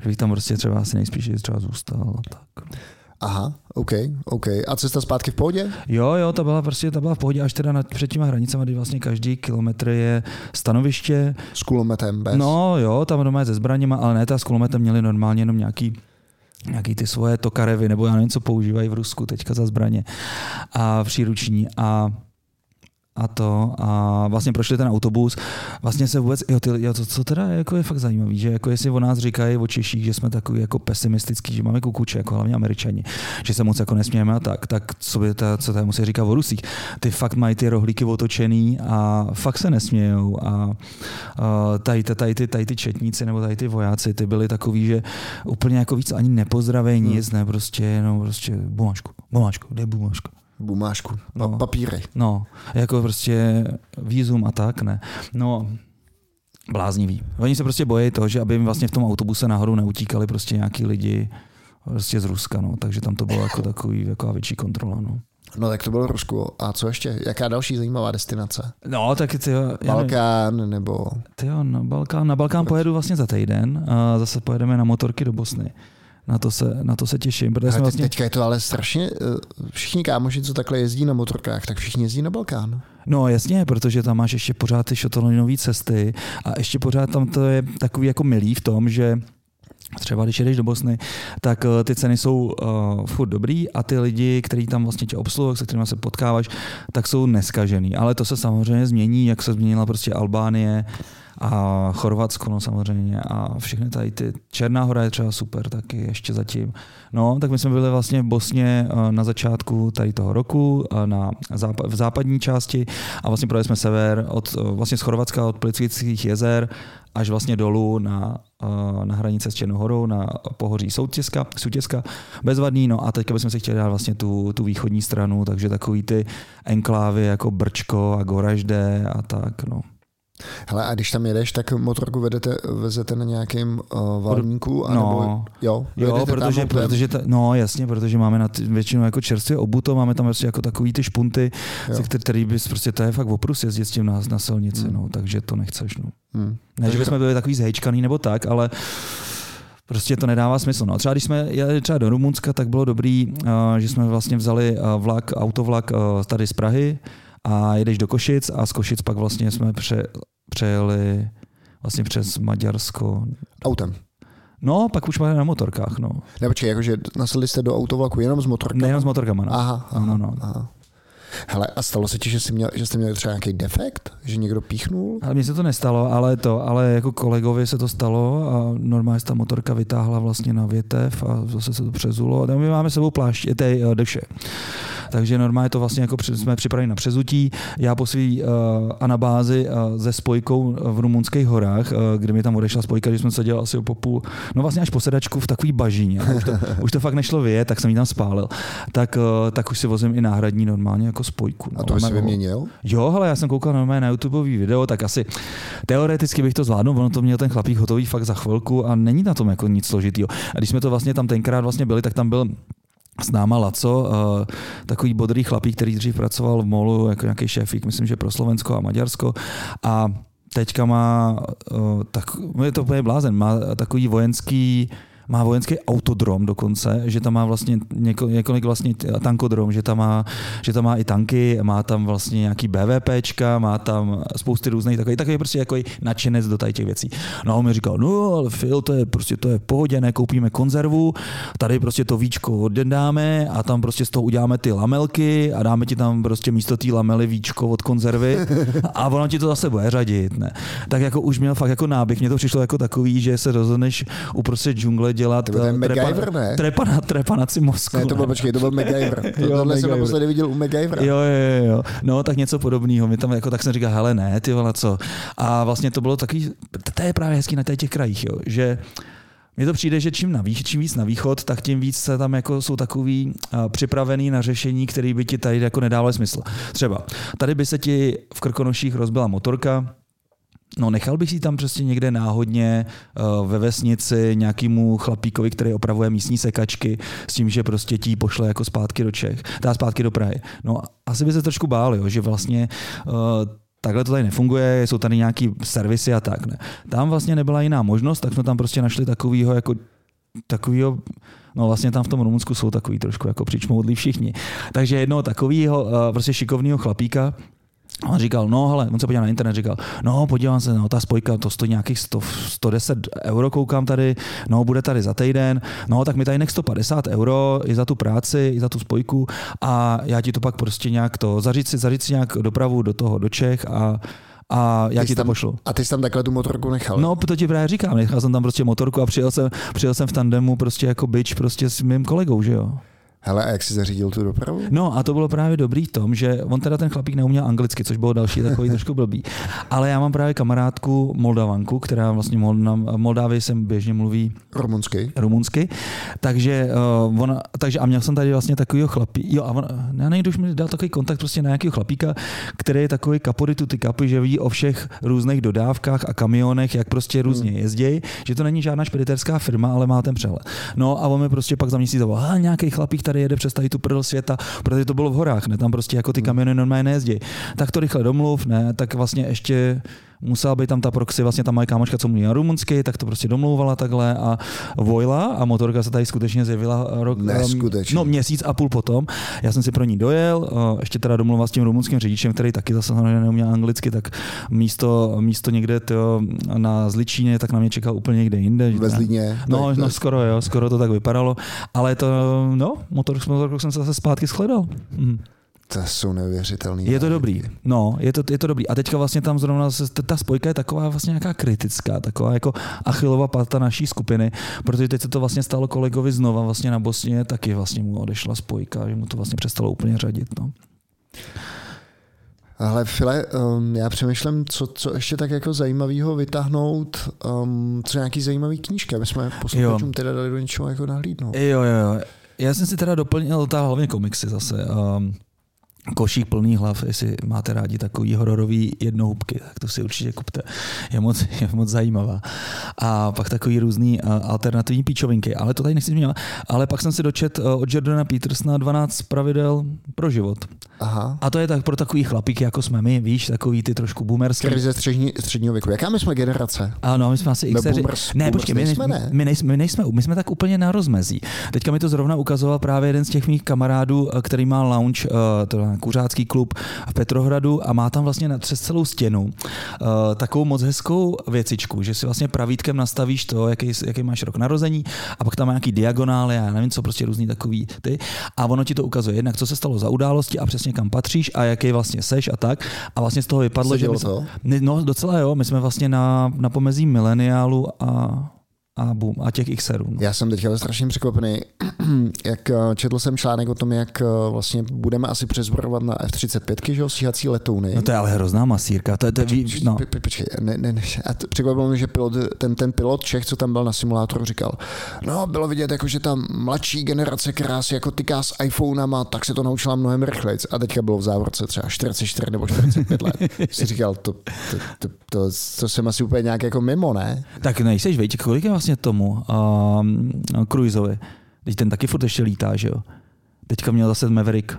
že bych tam prostě třeba asi nejspíš třeba zůstal. Tak. Aha, OK, OK. A cesta zpátky v pohodě? Jo, jo, ta byla prostě ta byla v pohodě až teda nad, před těma hranicemi, kdy vlastně každý kilometr je stanoviště, S kulometem, bez? No jo, tam doma je se zbraněma, ale ne, ta s kulometem měli normálně jenom nějaký nějaký ty svoje tokarevy, nebo já nevím, co používají v Rusku teďka za zbraně a příruční a a to a vlastně prošli ten autobus. Vlastně se vůbec, jo, ty, jo to, co teda jako je fakt zajímavý, že jako jestli o nás říkají o Češích, že jsme takový jako pesimistický, že máme kukuče, jako hlavně američani, že se moc jako nesmějeme a tak, tak co by ta, co tady musí říkat o Rusích. Ty fakt mají ty rohlíky otočený a fakt se nesmějou a, a tady, tady, ty, tady ty četníci nebo tady ty vojáci, ty byli takový, že úplně jako víc ani nepozdraví nic, ne, prostě jenom prostě bumášku, bumášku, kde je bumáška? Bumášku, pa- No. papíry. No, jako prostě výzum a tak, ne. No, bláznivý. Oni se prostě bojí toho, že aby jim vlastně v tom autobuse nahoru neutíkali prostě nějaký lidi prostě z Ruska, no. Takže tam to bylo jako takový, jako větší kontrola, no. No tak to bylo Rusko. A co ještě? Jaká další zajímavá destinace? No, tak ty jo, nevím, Balkán nebo... tyjo, na Balkán, na Balkán pojedu vlastně za týden a zase pojedeme na motorky do Bosny. Na to se, na to se těším, protože jsme vlastně... Teďka je to ale strašně... eh, Všichni kámoši, co takhle jezdí na motorkách, tak všichni jezdí na Balkán. No jasně, protože tam máš ještě pořád ty šotolinové cesty a ještě pořád tam to je takový jako milý v tom, že třeba když jedeš do Bosny, tak uh, ty ceny jsou uh, furt dobrý a ty lidi, kteří tam vlastně tě obsluhují, se kterými se potkáváš, tak jsou neskažený. Ale to se samozřejmě změní, jak se změnila prostě Albánie a Chorvatsko, no samozřejmě a všechny tady ty, Černá hora je třeba super taky ještě zatím. No, tak my jsme byli vlastně v Bosně uh, na začátku tady toho roku na západ, v západní části a vlastně projeli jsme sever od, vlastně z Chorvatska od Plických jezer až vlastně dolů na, na hranice s Černohorou, na pohoří Soutězka, Soutězka, bezvadný, no a teďka bychom si chtěli dát vlastně tu, tu východní stranu, takže takový ty enklávy jako Brčko a Goražde a tak, no. Hele, a když tam jedeš, tak motorku vedete, vezete na nějakém uh, valníku? Anebo, no, jo, jo protože, protože ta, no jasně, protože máme na t, většinou jako čerstvě obuto, máme tam prostě jako takový ty špunty, se který, který bys prostě, to je fakt oprus jezdit s tím na, na silnici, hmm. no, takže to nechceš, no. Hmm. Ne, že bychom byli takový zhejčkaný nebo tak, ale prostě to nedává smysl. No. Třeba když jsme jeli třeba do Rumunska, tak bylo dobrý, uh, že jsme vlastně vzali uh, vlak, autovlak uh, tady z Prahy, a jedeš do Košic a z Košic pak vlastně jsme pře, přejeli vlastně přes Maďarsko. Autem. No, pak už máme na motorkách, no. Ne, počkej, jakože nasedli jste do autovlaku jenom s motorkama? Ne, jenom s motorkama, no. Aha, aha, no, no. aha. Hele, a stalo se ti, že, jsi měl, že jste měli třeba nějaký defekt? Že někdo píchnul? Ale mně se to nestalo, ale to, ale jako kolegovi se to stalo a normálně ta motorka vytáhla vlastně na větev a zase se to přezulo. My máme sebou plášť, ty uh, deše. Takže normálně to vlastně jako jsme připraveni na přezutí. Já po svý uh, anabázi uh, se spojkou v rumunských horách, uh, kde mi tam odešla spojka, když jsem se dělal asi po půl, no vlastně až po sedačku v takový bažině. Už to, už to fakt nešlo vyjet, tak jsem ji tam spálil. Tak, uh, tak už si vozím i náhradní normálně jako spojku. No. A to bys vyměnil? Jo, ale já jsem koukal normálně na YouTube video, tak asi teoreticky bych to zvládnul, ono to měl ten chlapík hotový fakt za chvilku a není na tom jako nic složitýho. A když jsme to vlastně tam tenkrát vlastně byli, tak tam byl s náma Laco, uh, takový bodrý chlapík, který dřív pracoval v MOLu jako nějaký šéfík, myslím, že pro Slovensko a Maďarsko. A teďka má, uh, tak, je to úplně blázen, má takový vojenský má vojenský autodrom dokonce, že tam má vlastně něko, několik vlastně tankodrom, že tam, má, že tam má i tanky, má tam vlastně nějaký BVPčka, má tam spousty různých takových, takový prostě jako nadšenec do tady těch věcí. No a on mi říkal, no ale Phil, to je prostě to je pohodě, ne, koupíme konzervu, tady prostě to víčko oddáme a tam prostě z toho uděláme ty lamelky a dáme ti tam prostě místo té lamely víčko od konzervy a ono ti to zase bude řadit, ne. Tak jako už měl fakt jako náběh, mně to přišlo jako takový, že se rozhodneš uprostřed džungle dělat to byl MacGyver, ne? Trepana, [laughs] trepanaci mozku. Ne, to byl, počkej, to byl MacGyver. To, jo, tohle jsem naposledy viděl u MacGyvera. Jo, jo, jo, No, tak něco podobného. Mi tam jako tak jsem říkal, hele, ne, ty vole, co. A vlastně to bylo takový, to je právě hezký na těch krajích, jo, že mně to přijde, že čím, na vých, čím víc na východ, tak tím víc se tam jako jsou takový uh, připravený na řešení, který by ti tady jako nedával smysl. Třeba tady by se ti v Krkonoších rozbila motorka, No nechal bych si tam prostě někde náhodně uh, ve vesnici nějakému chlapíkovi, který opravuje místní sekačky s tím, že prostě tí pošle jako zpátky do Čech, dá zpátky do Prahy. No asi by se trošku báli, jo, že vlastně uh, takhle to tady nefunguje, jsou tady nějaký servisy a tak. Ne. Tam vlastně nebyla jiná možnost, tak jsme tam prostě našli takovýho jako takovýho, no vlastně tam v tom Rumunsku jsou takový trošku jako přičmoudlí všichni. Takže jednoho takového uh, prostě šikovného chlapíka, on říkal, no hele, on se podíval na internet, říkal, no podívám se, no ta spojka, to stojí nějakých 100, 110 euro, koukám tady, no bude tady za týden, no tak mi tady nech 150 euro i za tu práci, i za tu spojku a já ti to pak prostě nějak to, zaříct si, zaříct si nějak dopravu do toho, do Čech a a já ti to pošlu. A ty jsi tam takhle tu motorku nechal? No, to ti právě říkám, nechal jsem tam prostě motorku a přijel jsem, přijel jsem v tandemu prostě jako byč prostě s mým kolegou, že jo. Hele, a jak jsi zařídil tu dopravu? No a to bylo právě dobrý v tom, že on teda ten chlapík neuměl anglicky, což bylo další takový [laughs] trošku blbý. Ale já mám právě kamarádku Moldavanku, která vlastně na Moldávii jsem běžně mluví rumunsky. rumunsky. Takže, uh, ona, takže a měl jsem tady vlastně takovýho chlapí, jo a on, já nejdu, už mi dal takový kontakt prostě na nějakého chlapíka, který je takový kaporitu ty kapy, že ví o všech různých dodávkách a kamionech, jak prostě různě hmm. jezdí, že to není žádná špediterská firma, ale má ten přehled. No a on mi prostě pak za měsíc zavolal, nějaký chlapík tady tady jede přes tady tu prdel světa, protože to bylo v horách, ne? Tam prostě jako ty kamiony normálně nejezdí. Tak to rychle domluv, ne? Tak vlastně ještě musela být tam ta proxy, vlastně ta moje kámočka, co mluví na rumunsky, tak to prostě domlouvala takhle a vojla a motorka se tady skutečně zjevila rok, Neskutečně. no měsíc a půl potom. Já jsem si pro ní dojel, eh, ještě teda domluvil s tím rumunským řidičem, který taky zase samozřejmě neuměl anglicky, tak místo, místo někde tyjo, na Zličíně, tak na mě čekal úplně někde jinde. Ve Zlíně. No, no skoro jo, skoro to tak vypadalo, ale to, no, motor, s motorkou jsem se zase zpátky shledal. Mhm. To jsou neuvěřitelný. Je to dobrý, no, je to, je to dobrý. A teďka vlastně tam zrovna se, ta spojka je taková vlastně nějaká kritická, taková jako achilova pata naší skupiny, protože teď se to vlastně stalo kolegovi znova vlastně na Bosně, taky vlastně mu odešla spojka, že mu to vlastně přestalo úplně řadit, no. Ale File, um, já přemýšlím, co, co ještě tak jako zajímavého vytáhnout, um, co nějaký zajímavý knížky, aby jsme posluchačům teda dali do něčeho jako nahlídnout. Jo, jo, jo. Já jsem si teda doplnil ta hlavně komiksy zase. Um, košík plný hlav, jestli máte rádi takový hororový jednohubky, tak to si určitě kupte. Je moc, [laughs] je moc zajímavá. A pak takový různý uh, alternativní píčovinky, ale to tady nechci zmiňovat. Ale pak jsem si dočet uh, od Jordana Petersona 12 pravidel pro život. Aha. A to je tak pro takový chlapíky, jako jsme my, víš, takový ty trošku boomerský. Krize střední, středního věku. Jaká my jsme generace? Ano, my jsme asi No, Xeři. boomers- Ne, počkej, my nejsme, ne? my, nejsme, my nejsme, my jsme tak úplně na rozmezí. Teďka mi to zrovna ukazoval právě jeden z těch mých kamarádů, eh, který má lounge, to kuřácký klub v Petrohradu a má tam vlastně na, přes celou stěnu uh, takovou moc hezkou věcičku, že si vlastně pravítkem nastavíš to, jaký, jaký máš rok narození a pak tam má nějaký diagonály, já nevím co, prostě různý takový ty. A ono ti to ukazuje jednak, co se stalo za události a přesně kam patříš a jaký vlastně seš a tak. A vlastně z toho vypadlo, že my jsme, No docela jo, my jsme vlastně na, na pomezí mileniálu a, a boom, a těch XRů. No. Já jsem teďka strašně překvapený, [clears throat] jak eh, četl jsem článek o tom, jak eh, vlastně budeme asi přezbrovat na F-35, že jo, stíhací letouny. no to je ale hrozná masírka. To, je- to, je ví- no. Počkej, ne, ne, ne. A to překvapilo mě, že pilot, ten, ten pilot Čech, co tam byl na simulátoru, říkal, no bylo vidět, jako, že ta mladší generace, která si jako tyká s iPhonama, tak se to naučila mnohem rychleji. A teďka bylo v závorce třeba 44 nebo 45 let. si říkal, to, to, to, to, to, jsem asi úplně nějak jako mimo, ne? Tak nejseš, veď, kolik je vlastně tomu um, Cruiseovi? Teď ten taky furt ještě lítá, že jo? Teďka měl zase Maverick.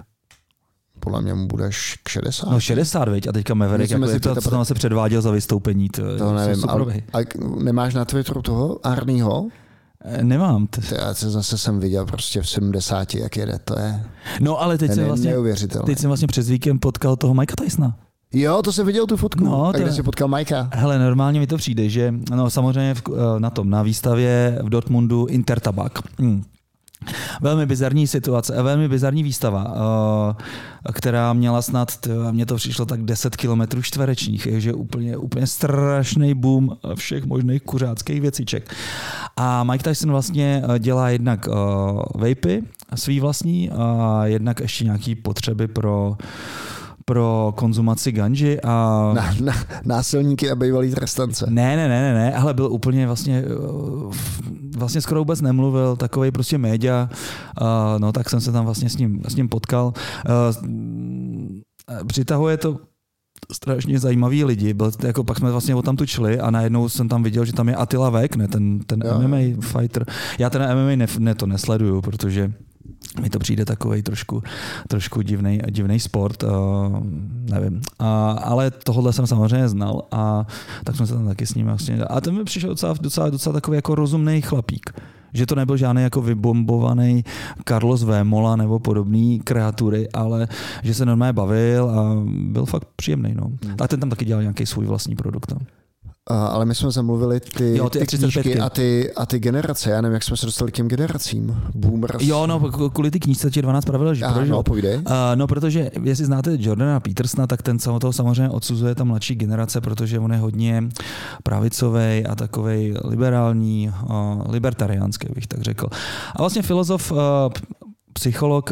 Podle mě mu budeš k 60. No 60, veď, a teďka Maverick, jako je to, co tam se předváděl za vystoupení. To, to nevím, ale, ale nemáš na Twitteru toho Arnýho? Eh, Nemám. T- já se zase jsem viděl prostě v 70, jak jede, to je, No ale teď jsem vlastně, teď jsem vlastně přes víkend potkal toho Mikea Tysona. Jo, to jsem viděl tu fotku. No, to a kde jsi potkal Majka? Hele, normálně mi to přijde, že no, samozřejmě v, eh, na tom, na výstavě v Dortmundu Intertabak. Hmm. Velmi bizarní situace, eh, velmi bizarní výstava, eh, která měla snad, mně to přišlo tak 10 kilometrů čtverečních, takže úplně, úplně strašný boom všech možných kuřáckých věciček. A Mike Tyson vlastně dělá jednak vapy svý vlastní a jednak ještě nějaký potřeby pro pro konzumaci ganži a Na, na, násilníky a bývalý trestance. ne, ne, ne, ne, ne, ale byl úplně vlastně, uh, vlastně skoro vůbec nemluvil, takový prostě média, no tak jsem se tam vlastně s ním, s ním potkal. Uh, přitahuje to strašně zajímavý lidi. Byl, jako pak jsme vlastně o tam tučili a najednou jsem tam viděl, že tam je Attila Vek, ne, ten, ten Jo. MMA fighter. Já ten MMA ne, ne, to nesleduju, protože mi to přijde takový trošku, trošku divný, sport, uh, nevím. A, ale tohle jsem samozřejmě znal a tak jsme se tam taky s ním vlastně... A ten mi přišel docela, docela, docela takový jako rozumný chlapík. Že to nebyl žádný jako vybombovaný Carlos Vémola nebo podobný kreatury, ale že se normálně bavil a byl fakt příjemný. No. A ten tam taky dělal nějaký svůj vlastní produkt. No. A, ale my jsme zamluvili ty, Jo, ty ty F-35. knížky a ty, a ty generace. Já nevím, jak jsme se dostali k těm generacím. Boomers. Jo, no, kvůli ty knížce ti 12 pravidel, proč, no, povídej. Uh, no, protože jestli znáte Jordana Petersona, tak ten samo toho samozřejmě odsuzuje ta mladší generace, protože on je hodně pravicový a takový liberální, uh, libertariánský, bych tak řekl. A vlastně filozof uh, psycholog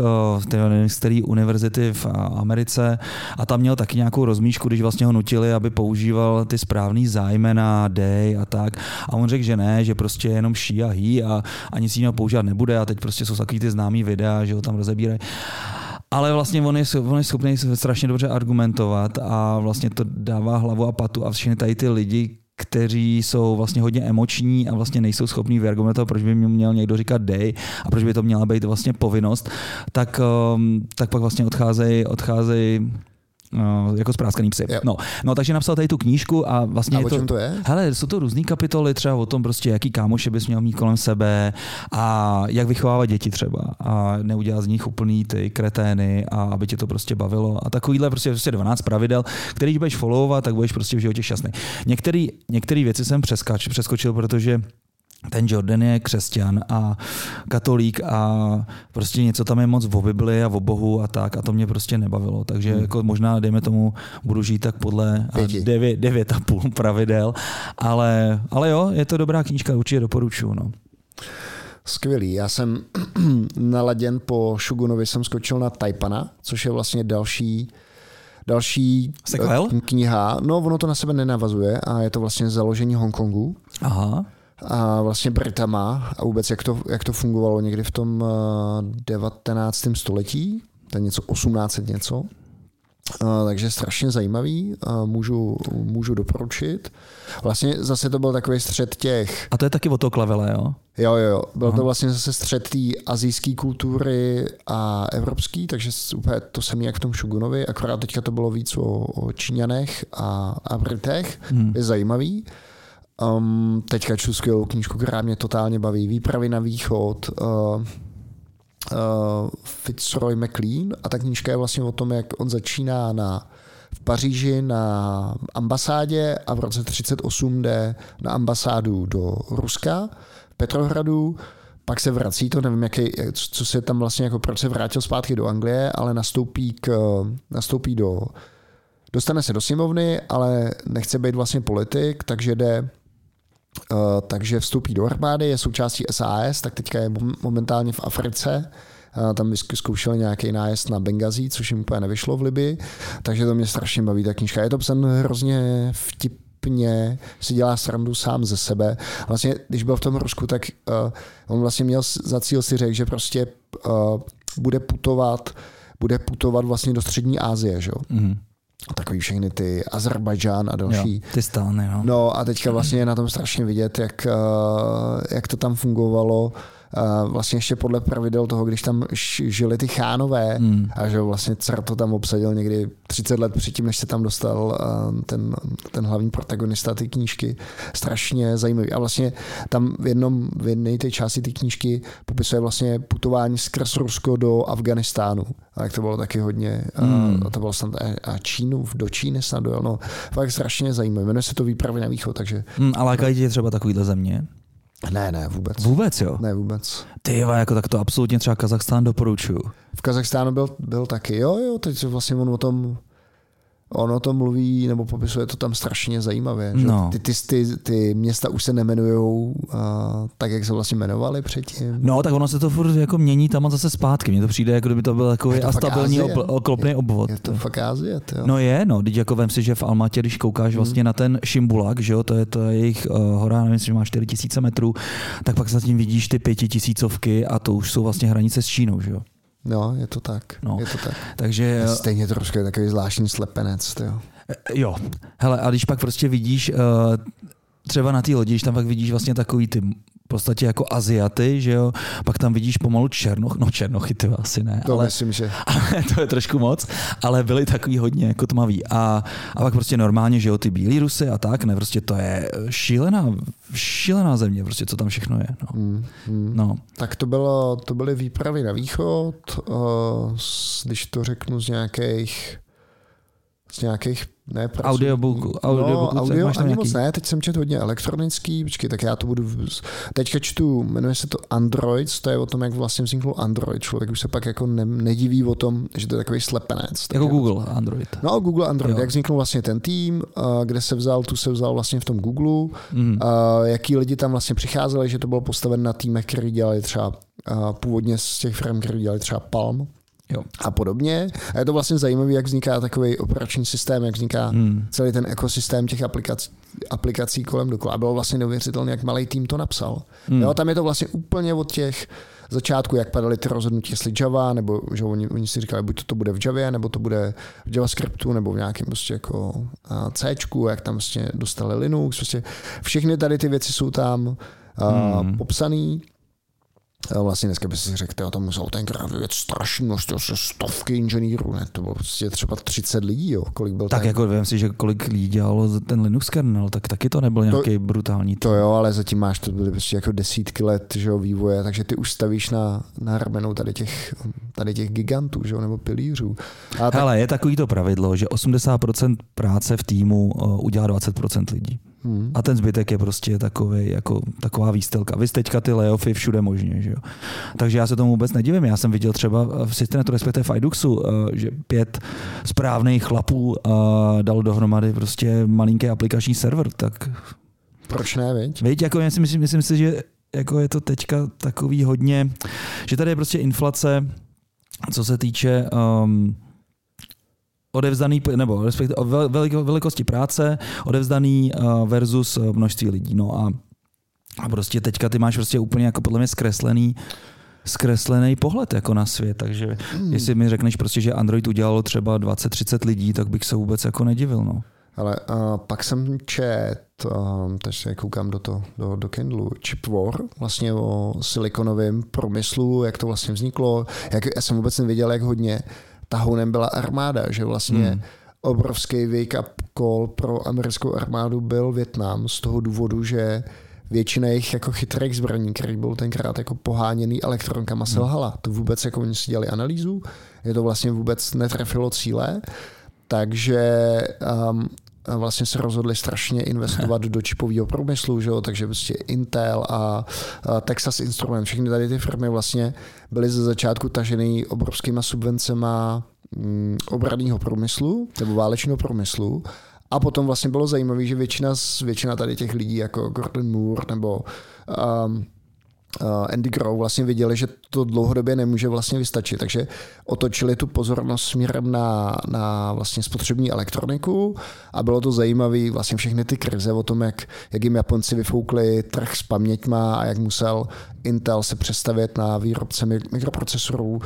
nevím, z který univerzity v Americe a tam měl taky nějakou rozmíšku, když vlastně ho nutili, aby používal ty správný zájmena, day a tak. A on řekl, že ne, že prostě je jenom ší a hý a, a nic jiného používat nebude a teď prostě jsou takový ty známý videa, že ho tam rozebírají. Ale vlastně on je, on je schopný strašně dobře argumentovat a vlastně to dává hlavu a patu a všechny tady ty lidi, kteří jsou vlastně hodně emoční a vlastně nejsou schopní vyargumentovat, proč by mi měl někdo říkat dej a proč by to měla být vlastně povinnost, tak, um, tak pak vlastně odcházejí odcházej Uh, jako spráskaný psy. Jo. No, no, takže napsal tady tu knížku a vlastně A je o to, čem to je? Hele, jsou to různé kapitoly třeba o tom prostě, jaký kámoše bys měl mít kolem sebe a jak vychovávat děti třeba a neudělat z nich úplný ty kretény a aby tě to prostě bavilo a takovýhle prostě, prostě 12 pravidel, který když budeš followovat, tak budeš prostě v životě šťastný. Některé některé věci jsem přeskač, přeskočil, protože ten Jordan je křesťan a katolík a prostě něco tam je moc o Bibli a o Bohu a tak a to mě prostě nebavilo. Takže hmm. jako možná, dejme tomu, budu žít tak podle a Pěti. devět, devět a půl pravidel, ale, ale jo, je to dobrá knížka, určitě doporučuju. No. Skvělý. Já jsem [clears throat] naladěn po Shogunovi, jsem skočil na Taipana, což je vlastně další další Sequel? eh, kniha. No, ono to na sebe nenavazuje a je to vlastně založení Hongkongu Aha. A vlastně Britama a vůbec jak to, jak to fungovalo někdy v tom eh, 19. století, to je něco 1800 něco. Uh, takže strašně zajímavý, uh, můžu, můžu doporučit. Vlastně zase to byl takový střed těch A to je taky o to klavele, jo? Jo, jo, jo. Byl Aha. to vlastně zase střed té azijské kultury a evropský, takže úplně to samé jak v tom Shogunovi, akorát teďka to bylo víc o, o Číňanech a, a Britech. Hmm. Je zajímavý. Um, teďka čtu skvělou knížku, která mě totálně baví. Výpravy na východ. Uh, uh, Fitzroy McLean a ta knížka je vlastně o tom, jak on začíná na v Paříži na ambasádě a v roce 38 jde na ambasádu do Ruska, Petrohradu, pak se vrací, to nevím, jaký, co se tam vlastně, jako proč se vrátil zpátky do Anglie, ale nastoupí, k, nastoupí do, dostane se do sněmovny, ale nechce být vlastně politik, takže jde takže vstoupí do armády, je součástí SAS, tak teďka je mom- momentálně v Africe. Uh, tam zkoušel nějaký nájezd na Bengazí, což jim úplně nevyšlo v Libii. Takže to mě strašně baví ta knížka. Je to psan hrozně vtipně, si dělá srandu sám ze sebe. Vlastně, když byl v tom Rusku, tak uh, on vlastně měl za cíl si řekl, že prostě uh, bude putovat bude putovat vlastně do střední Asie, že jo? Takový všechny ty Azerbajdžán a další. Jo, ty stány, no. No a teďka vlastně je na tom strašně vidět, jak, eh, jak to tam fungovalo. Eh, Vlastně ještě podle pravidel toho, když tam žili ty chánové Hmm. a že vlastně car to tam obsadil někdy 30 let předtím, než se tam dostal eh, ten, ten hlavní protagonista té knížky. Strašně zajímavý. A vlastně tam v jednom, v jedné té části té knížky popisuje vlastně putování skrz Rusko do Afganistánu. A jak to bylo taky hodně, Hmm. a to bylo snad a- a Čínu, do Číny snad dojel. No, fakt strašně zajímavé. Jmenuje se to Výpravy na východ, takže Hmm, a lákají tě třeba takovýhle země? Ne, ne, vůbec. Vůbec, jo? Ne, vůbec. Ty jo, jako tak to absolutně třeba Kazachstán doporučuju. V Kazachstánu byl, byl taky, jo, jo, teď vlastně on o tom On o tom mluví, nebo popisuje to tam strašně zajímavě. Že? No. Ty, ty, ty, ty města už se nemenujou uh, tak, jak se vlastně jmenovaly předtím. No, tak ono se to furt jako mění tam a zase zpátky. Mně to přijde, jako kdyby to byl takový to a stabilní ob, oklopný obvod. Je to fakt Ázie, jo. No je, no, teď jako vem si, že v Almatě, když koukáš Hmm. vlastně na ten Šimbulak, že jo, to je, to je jejich uh, hora, nevím, jestli má 4000 metrů, tak pak zatím vidíš ty pětitisícovky a to už jsou vlastně hranice s Čínou, že jo. No, je to tak. No. Je to tak. Takže Stejně trošku je takový zvláštní slepenec. Jo. Eh, Jo, hele, a když pak prostě vidíš uh, třeba na té lodi, když tam pak vidíš vlastně takový ty podstatě jako Aziaty, že jo, pak tam vidíš pomalu černoch, no černochy ty asi ne, To ale, myslím, že [laughs] ale to je trošku moc, ale byli takový hodně jako tmaví a, a pak prostě normálně, že jo, ty bílí Rusy a tak, ne, prostě to je šílená, šílená země, prostě co tam všechno je, no. Hmm, hmm. No, Tak to, bylo, to byly výpravy na východ, uh, když to řeknu z nějakých z nějakých, ne, pracuji- Audiobooku, audiobooku, no, audio máš tam ani nějaký? moc ne, teď jsem četl hodně elektronický, počkej, tak já to budu, teďka čtu, jmenuje se to Android, to je o tom, jak vlastně vznikl Android, člověk už se pak jako ne, nediví o tom, že to je takový slepenec. jako Tak Google, Android. No, Google Android, Jo. jak vznikl vlastně ten tým, uh, kde se vzal, tu se vzal vlastně v tom Google, Mm. Jaký lidi tam vlastně přicházeli, že to bylo postaven na týmech, který dělali třeba uh, původně z těch firm, který dělali třeba Palm Jo. a podobně. A je to vlastně zajímavé, jak vzniká takový operační systém, jak vzniká Mm. celý ten ekosystém těch aplikací, aplikací kolem dokola. A bylo vlastně neuvěřitelné, jak malý tým to napsal. Mm. Jo, tam je to vlastně úplně od těch začátku, jak padaly ty rozhodnutí, jestli Java, nebo že oni, oni si říkali, buď to, to bude v Javě, nebo to bude v JavaScriptu, nebo v nějakém prostě jako C, jak tam vlastně dostali Linux, prostě všechny tady ty věci jsou tam Hmm. popsaný A vlastně dneska by si řekl, o tom musel tenkrát vyvět strašně množství, stovky inženýrů, ne, to bylo prostě třeba 30 lidí, jo, kolik byl Tak ten, jako vím si, že kolik lidí dělalo ten Linux kernel, tak taky to nebyl nějaký brutální. To jo, ale zatím máš, to byly prostě jako desítky let že jo, vývoje, takže ty už stavíš na, na ramenou tady těch, tady těch gigantů, že jo, nebo pilířů. A tak... Hele, je takový to pravidlo, že 80% práce v týmu uh, udělá 20% lidí. Hmm. A ten zbytek je prostě takový, jako taková výstelka. Vy teďka ty layoffy všude možně. Že jo? Takže já se tomu vůbec nedivím. Já jsem viděl třeba v Systenetu, respektive v Iduxu, že pět správných chlapů dal dohromady prostě malinký aplikační server. Tak proč ne, viď? Viď, jako já si myslím, myslím si, že jako je to teďka takový hodně, že tady je prostě inflace, co se týče um, odevzdaný, nebo respektive velikosti práce, odevzdaný uh, versus uh, množství lidí. No a, a prostě teďka ty máš prostě úplně jako podle mě zkreslený zkreslený pohled jako na svět, takže hmm. jestli mi řekneš prostě, že Android udělalo třeba 20-30 lidí, tak bych se vůbec jako nedivil. No. Ale uh, pak jsem čet, uh, teď se koukám do, to, do, do Kindlu, Chip War, vlastně o silikonovém promyslu, jak to vlastně vzniklo. Jak, já jsem vůbec nevěděl, jak hodně tahounem byla armáda, že vlastně hmm. obrovský wake-up call pro americkou armádu byl Větnam z toho důvodu, že většina jejich jako chytrých zbraní, který byl tenkrát jako poháněný elektronkama, hmm. selhala. To vůbec jako oni si dělali analýzu, je to vlastně vůbec netrefilo cíle, takže um, vlastně se rozhodli strašně investovat do čipového průmyslu, že jo? takže prostě Intel a, Texas Instruments, všechny tady ty firmy vlastně byly ze začátku tažený obrovskýma subvencema mm, obradního průmyslu nebo válečného průmyslu a potom vlastně bylo zajímavé, že většina, většina tady těch lidí jako Gordon Moore nebo um, Andy Grove vlastně viděli, že to dlouhodobě nemůže vlastně vystačit, takže otočili tu pozornost směrem na, na vlastně spotřební elektroniku a bylo to zajímavé vlastně všechny ty krize o tom, jak, jak jim Japonci vyfoukli trh s paměťma a jak musel Intel se přestavět na výrobce mikroprocesorů. Uh,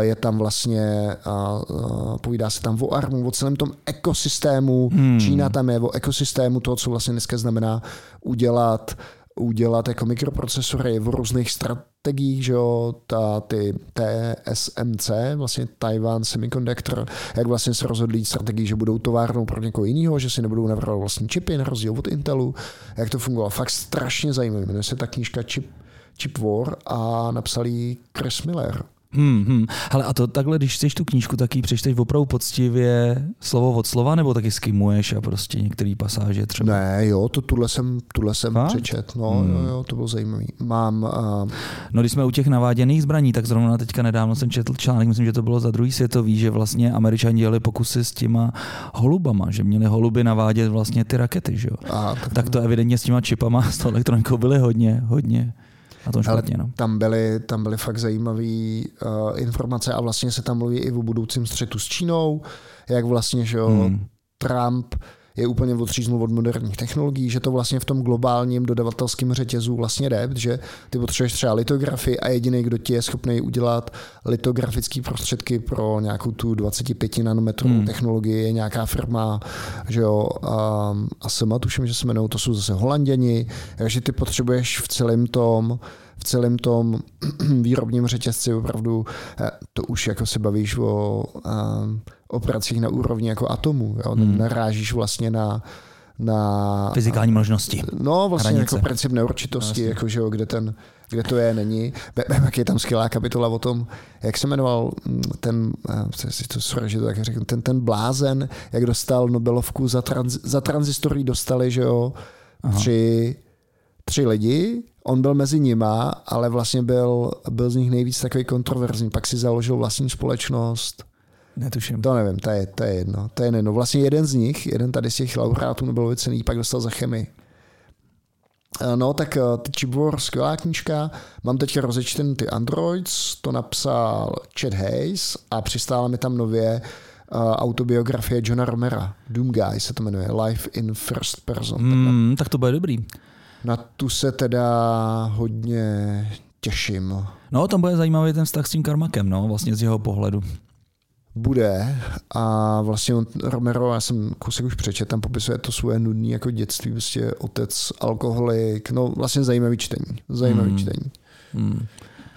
je tam vlastně, uh, povídá se tam o ARMu, o celém tom ekosystému. Hmm. Čína tam je o ekosystému toho, co vlastně dneska znamená udělat udělat jako mikroprocesory v různých strategiích, že jo, ta, ty TSMC, vlastně Taiwan Semiconductor, jak vlastně se rozhodli strategii, že budou továrnou pro někoho jiného, že si nebudou navrhovat vlastní čipy na rozdíl od Intelu, jak to fungovalo. Fakt strašně zajímavé. Jmenuje se ta knížka Chip, Chip War a napsal ji Chris Miller. Hmm, hmm. Hele, a to takhle, když chceš tu knížku, tak ji přečteš opravdu poctivě slovo od slova, nebo taky skimuješ a prostě některé pasáže třeba? Ne, jo, to tuhle jsem, tuhle jsem přečet, no hmm. jo, jo, to bylo zajímavý. Mám... Uh... No, když jsme u těch naváděných zbraní, tak zrovna teďka nedávno jsem četl článek, myslím, že to bylo za druhý světový, že vlastně američani dělali pokusy s těma holubama, že měli holuby navádět vlastně ty rakety, že jo? A, tak, tak to evidentně s těma čipama, s tou elektronikou byly hodně, hodně na tom špatně. No. Tam, byly, tam byly fakt zajímavé uh, informace a vlastně se tam mluví i o budoucím střetu s Čínou, jak vlastně, že jo, hmm. Trump je úplně odříznul od moderních technologií, že to vlastně v tom globálním dodavatelském řetězu vlastně jde, že ty potřebuješ třeba litografii a jediný, kdo ti je schopný udělat litografické prostředky pro nějakou tu 25 nanometrovou hmm. technologii, je nějaká firma, že jo, a, a sama tuším, že se jmenují, to jsou zase holanděni, takže ty potřebuješ v celém tom v celém tom [clears throat] výrobním řetězci opravdu, eh, to už jako se bavíš o operacích na úrovni jako atomu. Jo? Hmm. Narážíš vlastně na na... Fyzikální možnosti. No, vlastně Hranice. jako princip neurčitosti, no, jako, že jo, kde, ten, kde to je, není. Pak je tam skvělá kapitola o tom, jak se jmenoval mm, ten, si to sorry, že to tak řeknu, ten, ten blázen, jak dostal Nobelovku za, trans, za transistory dostali, že jo, tři, tři lidi, on byl mezi nima, ale vlastně byl, byl z nich nejvíc takový kontroverzní. Pak si založil vlastní společnost, Netuším. To nevím, to je, to je jedno. To je jedno. Vlastně jeden z nich, jeden tady z těch laureátů Nobelovy ceny, pak dostal za chemii. Eh, no, tak eh, ty Chipwar, skvělá knížka. Mám teď rozečten ty Androids, to napsal Chad Hayes a přistála mi tam nově uh, autobiografie Johna Romera. Doom Guy se to jmenuje, Life in First Person. Mm, tak to bude dobrý. Na tu se teda hodně těším. No, tam bude zajímavý ten vztah s tím Karmakem, no, vlastně z jeho pohledu bude a vlastně on, Romero, já jsem kousek už přečet, tam popisuje to svoje nudné jako dětství, prostě otec, alkoholik, no vlastně zajímavý čtení, zajímavý hmm. čtení. Hmm.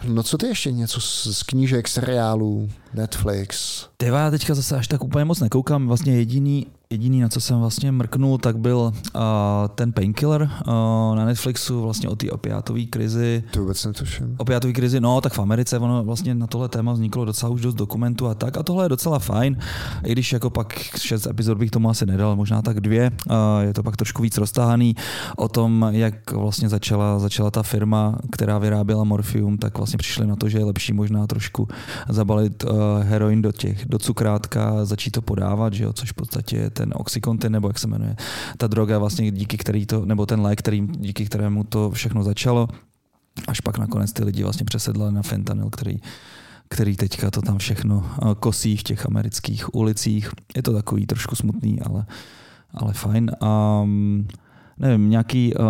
No co ty ještě něco z, z knížek, seriálů, Netflix? Ty já teďka zase až tak úplně moc nekoukám. Vlastně jediný, jediný na co jsem vlastně mrknul, tak byl uh, ten Painkiller uh, na Netflixu vlastně o té opiátové krizi. To vůbec netuším. Opiátové krizi, no tak v Americe ono vlastně na tohle téma vzniklo docela už dost dokumentů a tak a tohle je docela fajn, i když jako pak šest epizod bych tomu asi nedal, možná tak dvě, uh, je to pak trošku víc roztáhaný o tom, jak vlastně začala, začala ta firma, která vyráběla morfium, tak vlastně přišli na to, že je lepší možná trošku zabalit uh, heroin do těch, do cukrátka, začít to podávat, že jo, což v podstatě je ten Oxycontin, nebo jak se jmenuje, ta droga vlastně díky který to, nebo ten lék, který, díky kterému to všechno začalo, až pak nakonec ty lidi vlastně přesedlali na fentanyl, který, který teďka to tam všechno eh, kosí v těch amerických ulicích. Je to takový trošku smutný, ale, ale fajn. Um, nevím, nějaký, uh,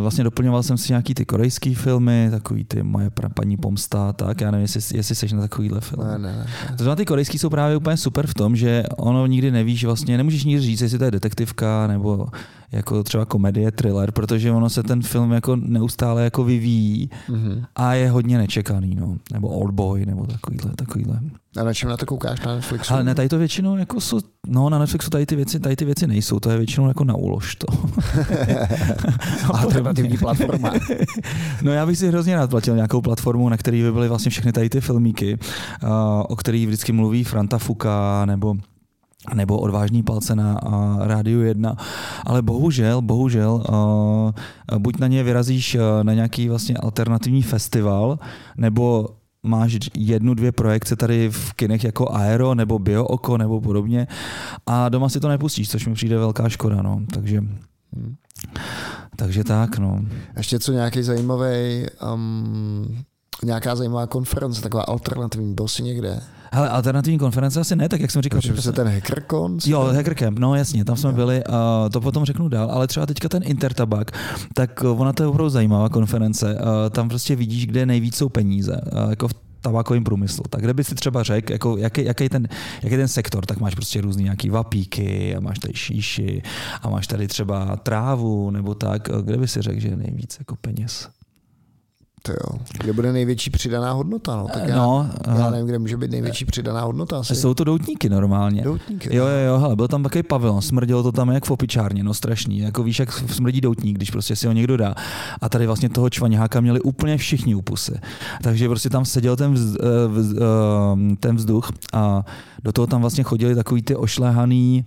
vlastně doplňoval jsem si nějaký ty korejský filmy, takový ty Moje paní pomsta, tak já nevím, jestli, jestli jsi na takovýhle film. Ne, ne, ne. To znamená, ty korejský jsou právě úplně super v tom, že ono nikdy nevíš, vlastně nemůžeš nikdy říct, jestli to je detektivka nebo jako třeba komedie, thriller, protože ono se ten film jako neustále jako vyvíjí Mhm. a je hodně nečekaný, no. Nebo Old Boy, nebo takovýhle, takovýhle. A na čem na to koukáš na Netflixu? Ale ne, tady to většinou jako jsou, no na Netflixu tady ty věci, tady ty věci nejsou, to je většinou jako na úlož to. [laughs] Alternativní platforma. [laughs] No já bych si hrozně rád platil nějakou platformu, na který by byly vlastně všechny tady ty filmíky, o kterých vždycky mluví Franta Fuka nebo nebo odvážný palce na uh, Rádiu 1. Ale bohužel, bohužel, uh, buď na ně vyrazíš uh, na nějaký vlastně alternativní festival, nebo máš jednu, dvě projekce tady v kinech jako Aero nebo Bio Oko nebo podobně a doma si to nepustíš, což mi přijde velká škoda, no. Takže, Hmm. takže tak, no. Ještě co nějaký zajímavý, um, nějaká zajímavá konference, taková alternativní, byl jsi někde? Hele, alternativní konference asi ne, tak jak jsem říkal. Protože se ten HackerCon? Jo, Hacker Camp, no jasně, tam jsme byli, a to potom řeknu dál, ale třeba teďka ten Intertabak, tak uh, ona to je opravdu zajímavá konference, uh, tam prostě vidíš, kde nejvíc jsou peníze, uh, jako v tabákovém průmyslu. Tak kde by si třeba řekl, jako jaký, jaký, ten, jaký ten sektor, tak máš prostě různý nějaký vapíky a máš tady šíši a máš tady třeba trávu nebo tak, kde by si řekl, že je nejvíc jako peněz? To jo. Kde bude největší přidaná hodnota? No, tak já, no, já nevím, kde může být největší přidaná hodnota. Asi. jsou to doutníky normálně. Doutníky. Jo, jo, jo, hele, byl tam takový pavilon, smrdělo to tam jak v opičárně, no strašný, jako víš, jak smrdí doutník, když prostě si ho někdo dá. A tady vlastně toho čvaňáka měli úplně všichni u pusy. Takže prostě tam seděl ten, vz, eh, vz, eh, ten vzduch a do toho tam vlastně chodili takový ty ošlehaný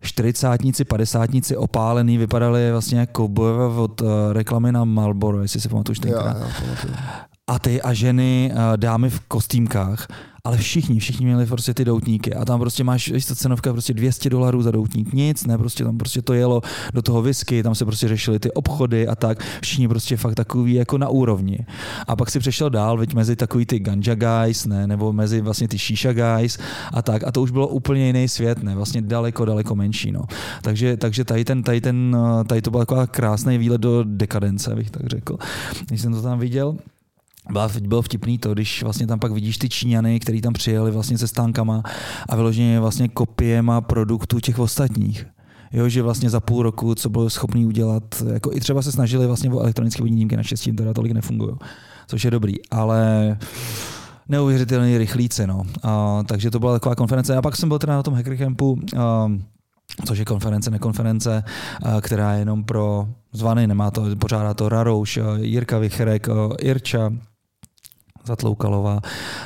čtyřicátníci, padesátníci opálený, vypadali vlastně jako kovbojové od uh, reklamy na Marlboro, jestli si pamatuješ jo, tenkrát pamatuju. a ty a ženy, a dámy v kostýmkách, ale všichni, všichni měli prostě ty doutníky a tam prostě máš, víš, ta cenovka prostě 200 dolarů za doutník, nic, ne, prostě tam prostě to jelo do toho whisky, tam se prostě řešily ty obchody a tak, všichni prostě fakt takový jako na úrovni. A pak si přešel dál, veď mezi takový ty ganja guys, ne, nebo mezi vlastně ty shisha guys a tak a to už bylo úplně jiný svět, ne, vlastně daleko, daleko menší, no. Takže, takže tady ten, tady ten, tady to byl taková krásný výlet do dekadence, bych tak řekl, když jsem to tam viděl. Byla, bylo vtipný to, když vlastně tam pak vidíš ty Číňany, který tam přijeli vlastně se stánkama a vyloženě vlastně kopiema produktů těch ostatních. Jo, že vlastně za půl roku, co bylo schopný udělat, jako i třeba se snažili vlastně o elektronické vodní naštěstí teda tolik nefungují, což je dobrý, ale neuvěřitelný rychlíci, no. A, takže to byla taková konference. A pak jsem byl teda na tom Hacker Campu, a, což je konference, nekonference, a, která je jenom pro zvany, nemá to, pořádá to Rarouš, Jirka Vicherek, a, Irča, Zatloukalová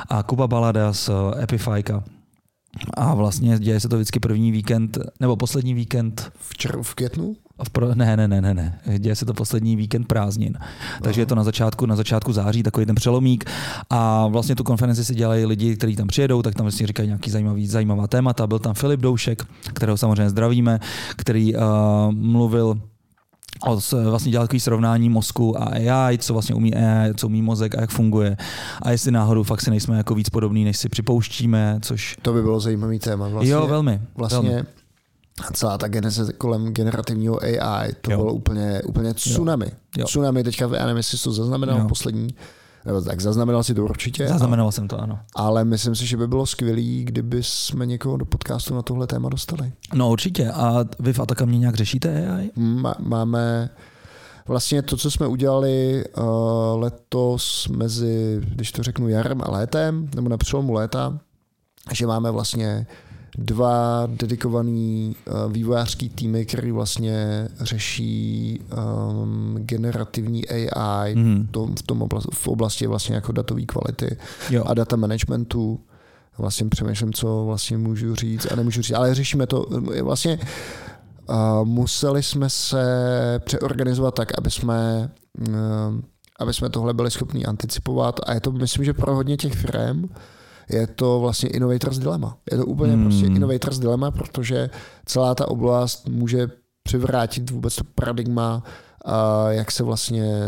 a Kuba Balada z Epifajka. A vlastně děje se to vždycky první víkend, nebo poslední víkend V, čer- v květnu? v pro, ne, ne, ne, ne, ne. Děje se to poslední víkend prázdnin. Takže je to na začátku, na začátku září, takový ten přelomík. A vlastně tu konferenci si dělají lidi, kteří tam přijedou, tak tam vlastně říkají nějaký zajímavý, zajímavá témata. Byl tam Filip Doušek, kterého samozřejmě zdravíme, který uh, mluvil vlastně dělat takový srovnání mozku a AI, co vlastně umí AI, co umí mozek a jak funguje. A jestli náhodou fakt si nejsme jako víc podobný, než si připouštíme, což... To by bylo zajímavý téma. Vlastně, jo, velmi. Vlastně velmi. celá ta geneze kolem generativního AI, to Jo. bylo úplně, úplně tsunami. Jo. Tsunami teďka, já nevím, jestli jsi to zaznamenal Jo. poslední, tak zaznamenal si to určitě. Zaznamenal jsem to, ano. Ale myslím si, že by bylo skvělé, kdyby jsme někoho do podcastu na tohle téma dostali. No určitě. A vy v Ataka mě nějak řešíte AI? Má, máme, vlastně to, co jsme udělali uh, letos mezi, když to řeknu, jarem a létem, nebo na přelomu léta, že máme vlastně dva dedikovaný uh, vývojářský týmy, který vlastně řeší um, generativní AI mm. to, v, tom oblasti, v oblasti vlastně jako datové kvality jo. a data managementu. Vlastně přemýšlím, co vlastně můžu říct a nemůžu říct, ale řešíme to vlastně uh, museli jsme se přeorganizovat tak, aby jsme uh, aby jsme tohle byli schopni anticipovat a je to, myslím, že pro hodně těch firm je to vlastně innovator's dilemma. Je to úplně hmm. prostě innovator's dilemma, protože celá ta oblast může přivrátit vůbec to paradigma, jak se vlastně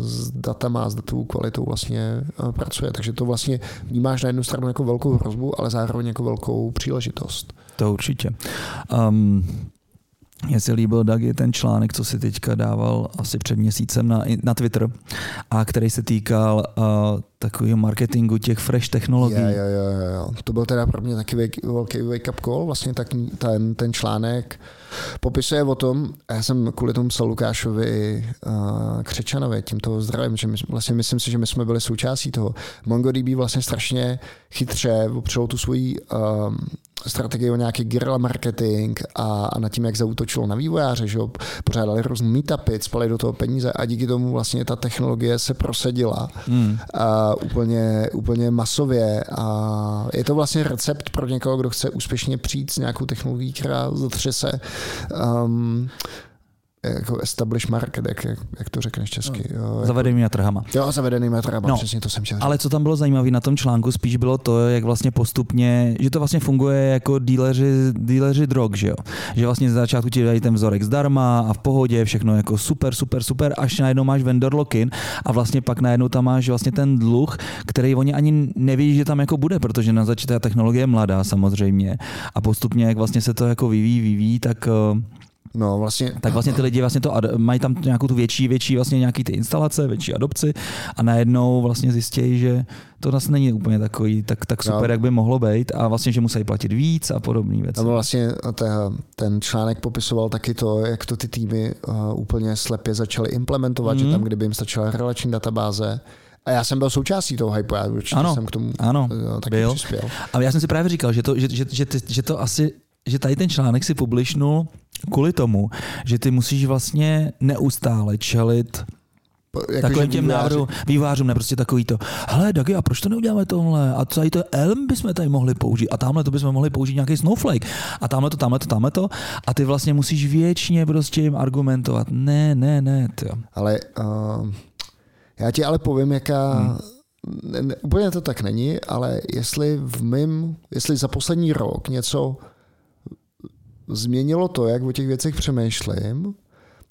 s datama a s datovou kvalitou vlastně pracuje. Takže to vlastně vnímáš na jednu stranu jako velkou hrozbu, ale zároveň jako velkou příležitost. To určitě. Um, mně se líbil, Dagi, ten článek, co si teďka dával asi před měsícem na, na Twitter, a který se týkal uh, takového marketingu těch fresh technologií. Jo, jo, jo, jo. To byl teda pro mě taky velký wake-up call, vlastně tak ten, ten článek popisuje o tom, a já jsem kvůli tomu psal Lukášovi uh, Křečanovi, tímto zdravím, že my, vlastně myslím si, že my jsme byli součástí toho. MongoDB vlastně strašně chytře opřelo tu svoji uh, strategii o nějaký guerrilla marketing a, a nad tím, jak zautočilo na vývojáře, že jo, pořádali různé meetupy, spali do toho peníze a díky tomu vlastně ta technologie se prosadila hmm. a úplně, úplně masově a je to vlastně recept pro někoho, kdo chce úspěšně přijít s nějakou technologií, která zatřese um, jako establish market, jak, jak, jak to řekneš česky. Jo, jako, zavedenými trhama. Jo, zavedenými trhama, no, přesně to jsem chtěl Ale co tam bylo zajímavé na tom článku, spíš bylo to, jak vlastně postupně, že to vlastně funguje jako díleři, díleři drog, že jo. Že vlastně z začátku ti dají ten vzorek zdarma a v pohodě, všechno jako super, super, super, až najednou máš vendor lock-in a vlastně pak najednou tam máš vlastně ten dluh, který oni ani neví, že tam jako bude, protože na začátku ta technologie je mladá samozřejmě a postupně, jak vlastně se to jako vyvíjí, vyvíjí, tak uh, No, vlastně. Tak vlastně ty lidi vlastně to, mají tam nějakou tu větší, větší vlastně nějaký ty instalace, větší adopci a najednou vlastně zjistí, že to vlastně není úplně takový tak, tak super, no. jak by mohlo být a vlastně, že musí platit víc a podobné věci. No vlastně ten článek popisoval taky to, jak to ty týmy uh, úplně slepě začaly implementovat, mm. že tam, kdyby jim stačila relační databáze, a já jsem byl součástí toho hype, já určitě ano, jsem k tomu ano, uh, taky byl. přispěl. A já jsem si právě říkal, že to, že, že, že, že to asi že tady ten článek si publišnul kvůli tomu, že ty musíš vlastně neustále čelit jako takovým těm návrhu, vývářům, ne prostě takový to, hele Dagi, a proč to neuděláme tohle? A co tady to Elm bychom tady mohli použít? A tamhle to bychom mohli použít nějaký Snowflake. A tamhle to, tamhle to, tamhle to. A ty vlastně musíš věčně prostě jim argumentovat. Ne, ne, ne. Tyjo. Ale uh, já ti ale povím, jaká hmm. Ne, ne, úplně to tak není, ale jestli v mým, jestli za poslední rok něco změnilo to, jak o těch věcech přemýšlím,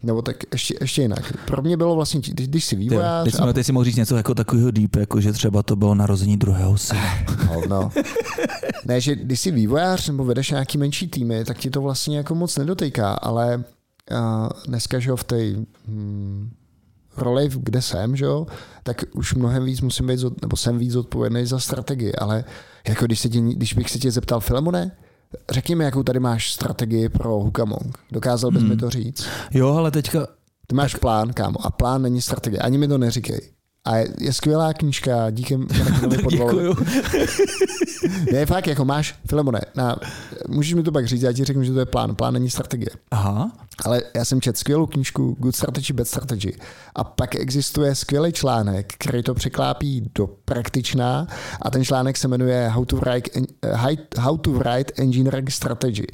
nebo tak ještě, ještě jinak. Pro mě bylo vlastně, když, když si vývojář... Teď, a... teď si mohl říct něco jako takového deep, jako že třeba to bylo narození druhého syna. No, no. [laughs] ne, že když jsi vývojář nebo vedeš nějaký menší týmy, tak ti to vlastně jako moc nedotýká, ale uh, dneska, že jo, v té hmm, roli, kde jsem, že jo, tak už mnohem víc musím být, nebo jsem víc odpovědný za strategii, ale jako když, se tě, když bych se tě zeptal, Filemone, Řekni mi, jakou tady máš strategii pro Hukamong. Dokázal bys hmm. mi to říct? Jo, ale teďka... Ty máš tak... plán, kámo, a plán není strategie. Ani mi to neříkej. A je, je skvělá knížka, díky [laughs] Děkuju. [laughs] ne, fakt, jako máš, Filemone, na, můžeš mi to pak říct, já ti řeknu, že to je plán. Plán není strategie. Aha. Ale já jsem četl skvělou knížku Good Strategy, Bad Strategy. A pak existuje skvělý článek, který to překlápí do praktičná a ten článek se jmenuje How to Write, How to write Engineering Strategy.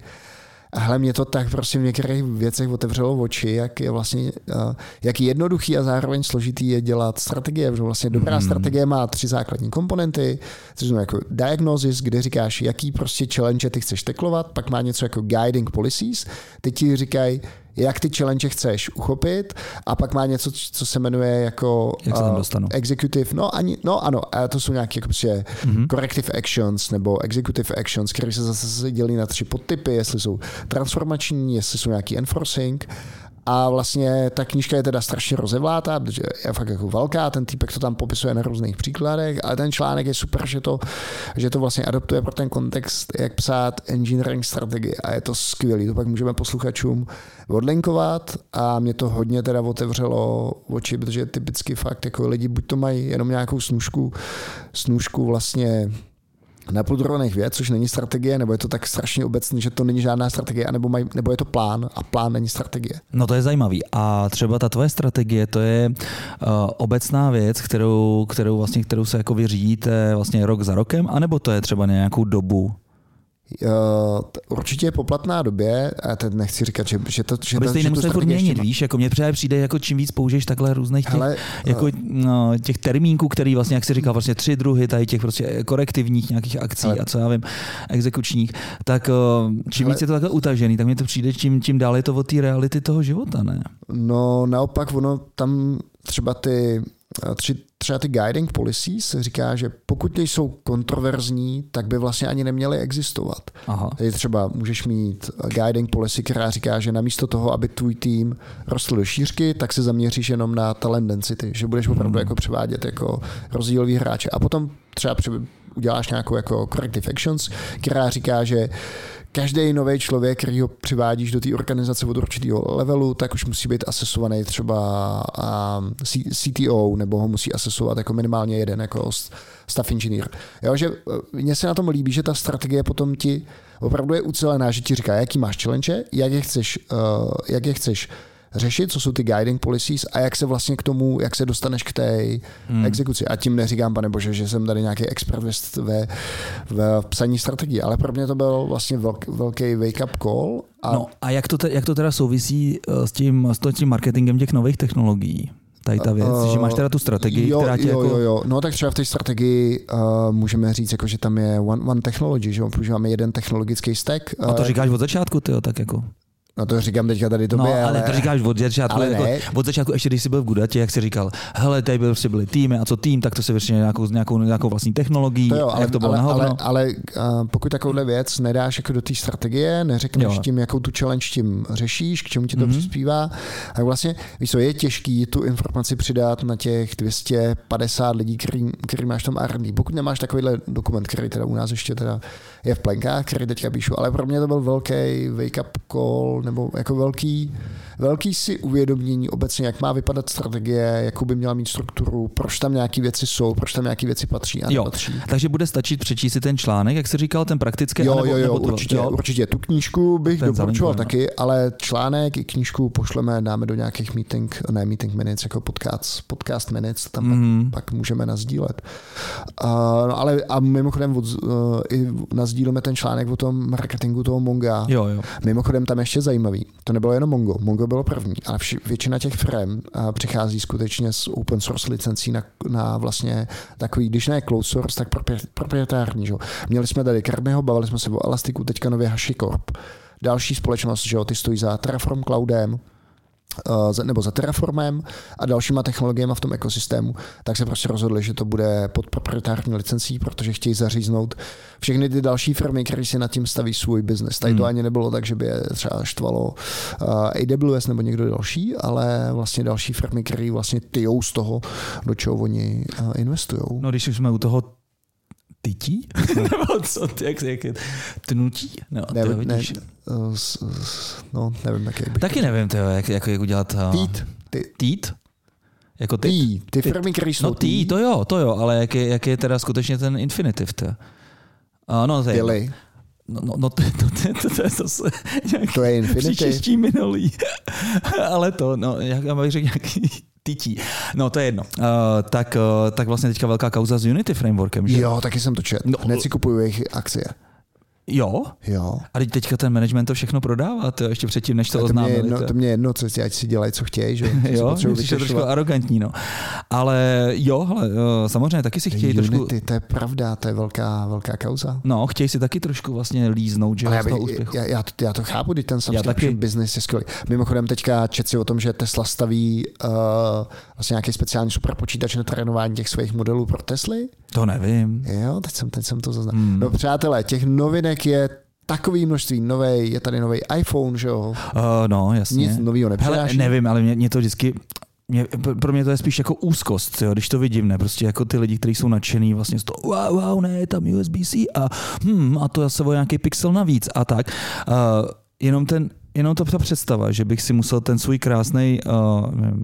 A hele, mě to tak prostě v některých věcech otevřelo oči, jak je vlastně, uh, jak jednoduchý a zároveň složitý je dělat strategie, protože vlastně dobrá hmm. strategie má tři základní komponenty, což znamená jako diagnosis, kde říkáš, jaký prostě challenge ty chceš teklovat, pak má něco jako guiding policies, teď ti říkají, jak ty challenge chceš uchopit a pak má něco, co se jmenuje jako jak se tam dostanu? Uh, executive, no, ani, no ano, a to jsou nějaké jako prostě mm-hmm. corrective actions nebo executive actions, které se zase dělí na tři podtypy, jestli jsou transformační, jestli jsou nějaký enforcing A vlastně ta knížka je teda strašně rozevlátá, protože je fakt jako velká, ten týpek to tam popisuje na různých příkladech, ale ten článek je super, že to, že to vlastně adaptuje pro ten kontext, jak psát engineering strategie. A je to skvělý, to pak můžeme posluchačům odlinkovat. A mě to hodně teda otevřelo oči, protože typicky fakt jako lidi buď to mají jenom nějakou snůžku, snůžku vlastně napudrovaných věc, což není strategie, nebo je to tak strašně obecný, že to není žádná strategie, nebo, maj, nebo je to plán a plán není strategie. No to je zajímavý. A třeba ta tvoje strategie, to je uh, obecná věc, kterou, kterou, vlastně, kterou se jako vyřídíte vlastně rok za rokem, anebo to je třeba nějakou dobu? Určitě je poplatná době, a teď nechci říkat, že, že to... Že Abyste to, ji nemuseli furt měnit, víš, jako mě přijde, přijde, jako čím víc použiješ takhle různých těch, Hele, jako, no, těch termínků, který vlastně, jak jsi říkal, vlastně tři druhy tady těch prostě korektivních nějakých akcí Ale- a co já vím, exekučních, tak uh, čím Ale- víc je to takhle utažený, tak mně to přijde, čím, čím dál je to od té reality toho života, ne? No naopak ono tam třeba ty eh, tři, třeba ty guiding policies se říká, že pokud nejsou kontroverzní, tak by vlastně ani neměly existovat. Aha. Tady třeba můžeš mít guiding policy, která říká, že namísto toho, aby tvůj tým rostl do šířky, tak se zaměříš jenom na talent density, že budeš opravdu jako převádět jako rozdílový hráče. A potom třeba při- uděláš nějakou jako corrective actions, která říká, že každý nový člověk, který ho přivádíš do té organizace od určitého levelu, tak už musí být asesovaný třeba CTO, nebo ho musí asesovat jako minimálně jeden jako staff engineer. Jo, že eh, mně se na tom líbí, že ta strategie potom ti opravdu je ucelená, že ti říká, jaký máš challenge, jak je chceš, uh, jak je chceš řešit, co jsou ty guiding policies a jak se vlastně k tomu, jak se dostaneš k té hmm. exekuci. A tím neříkám, pane bože, že jsem tady nějaký expert ve, ve, psaní strategie, ale pro mě to byl vlastně velk, velký wake-up call. A No a jak to, te, jak to teda souvisí eh, s tím, s tím marketingem těch nových technologií? Tady ta věc, Eh, že máš teda tu strategii, jo, která tě jo, jako... jo, jo. No tak třeba v té strategii uh, můžeme říct, jako, že tam je one, one technology, že používáme jeden technologický stack. A to eh, říkáš od začátku, ty tak jako. No to říkám teďka tady tobě, No, ale, ale, to říkáš od začátku, ale jako, ne. od začátku, ještě když jsi byl v Gudatě, jak jsi říkal, hele, tady prostě byly týmy a co tým, tak to se vyřešilo nějakou, nějakou, nějakou vlastní technologií, To jo, ale, jak to bylo ale, ale, ale uh, pokud takovouhle věc nedáš jako do té strategie, neřekneš Jo. tím, jakou tu challenge tím řešíš, k čemu ti to Mhm. mm-hmm. přispívá, tak vlastně, víš co, je těžký tu informaci přidat na těch 250 lidí, který, který máš v tom R&D. Pokud nemáš takovýhle dokument, který teda u nás ještě teda je v plenkách, který teďka píšu, ale pro mě to byl velký wake-up call, nebo jako velký, velký si uvědomění obecně, jak má vypadat strategie, jakou by měla mít strukturu, proč tam nějaké věci jsou, proč tam nějaké věci patří a Jo, nepatří. takže bude stačit přečíst si ten článek, jak jsi říkal, ten praktický, Jo, anebo, jo, jo, nebo to, určitě, jo? určitě. Tu knížku bych Ten doporučoval taky, ale článek i knížku pošleme, dáme do nějakých meeting, ne meeting minutes, jako podcast, podcast minutes, tam mm. Mhm. pak, pak můžeme nazdílet. Uh, no, ale a mimochodem od, uh, i nazdílíme ten článek o tom marketingu toho Monga. Jo, jo. Mimochodem tam ještě zajímavý, to nebylo jenom Mongo, Mongo bylo první, ale vši, většina těch firm přichází skutečně z open source licencí na, na vlastně takový, když ne closed source, tak propri- proprietární. Že? Měli jsme tady Kerbyho, bavili jsme se o Elastiku, teďka nově HashiCorp. Další společnost, že jo, ty stojí za Terraform Cloudem, nebo za Terraformem a dalšíma technologiemi v tom ekosystému, tak se prostě rozhodli, že to bude pod proprietární licencí, protože chtějí zaříznout všechny ty další firmy, které si nad tím staví svůj biznes. Tady to Hmm. ani nebylo tak, že by je třeba štvalo uh, AWS nebo někdo další, ale vlastně další firmy, které vlastně tyjou z toho, do čeho oni uh, investují. No, když už jsme u toho tytí? [laughs] Nebo co, ty, jak, jak je, tnutí? No, ne, to ne, vidíš. s, s, no, nevím, jak bych Taky nevím, tyjo, jak, jak, jak udělat... uh, Tít. Ty, Tít? Jako ty? ty, ty firmy, které jsou No tý, to jo, to jo, ale jak je, jak je teda skutečně ten infinitiv, to? Uh, no, to je, Byly. no, no, no to, to, to, to, to je zase nějaký To je infinitiv. minulý. [laughs] ale to, no, jak já bych řekl nějaký tytí. No, to je jedno. Uh, tak, uh, tak vlastně teďka velká kauza s Unity Frameworkem, že? Jo, taky jsem to četl. No, Hned si kupuju jejich akcie. Jo? Jo. A teď teďka ten management to všechno prodává, to ještě předtím, než to, To, to, mě oznámili. jedno, to- to mě jedno, co si, ať si dělají, co chtějí, že Jo, [laughs] to trošku arrogantní, no. Ale jo, hele, jo, samozřejmě taky si chtějí trošku... Unity, to je pravda, to je velká, velká kauza. No, chtějí si taky trošku vlastně líznout, že Ale já, bych, úspěchu. já, já, to, já to chápu, když ten subscription business je skvělý. Mimochodem teďka čet si o tom, že Tesla staví uh, vlastně nějaký speciální superpočítač na trénování těch svých modelů pro Tesly. To nevím. Jo, teď jsem, teď jsem to zaznal. Hmm. No přátelé, těch novinek je takový množství. Novej, je tady nový iPhone, že jo? Uh, no, jasně. Nic nového Hele, nevím, ale mě, mě to vždycky mě, pro mě to je spíš jako úzkost, jo, když to vidím, ne, prostě jako ty lidi, kteří jsou nadšený vlastně z toho, wow, wow, ne, je tam USB-C a, hm, a to zase o nějaký pixel navíc a tak. Uh, jenom ten, jenom to ta představa, že bych si musel ten svůj krásný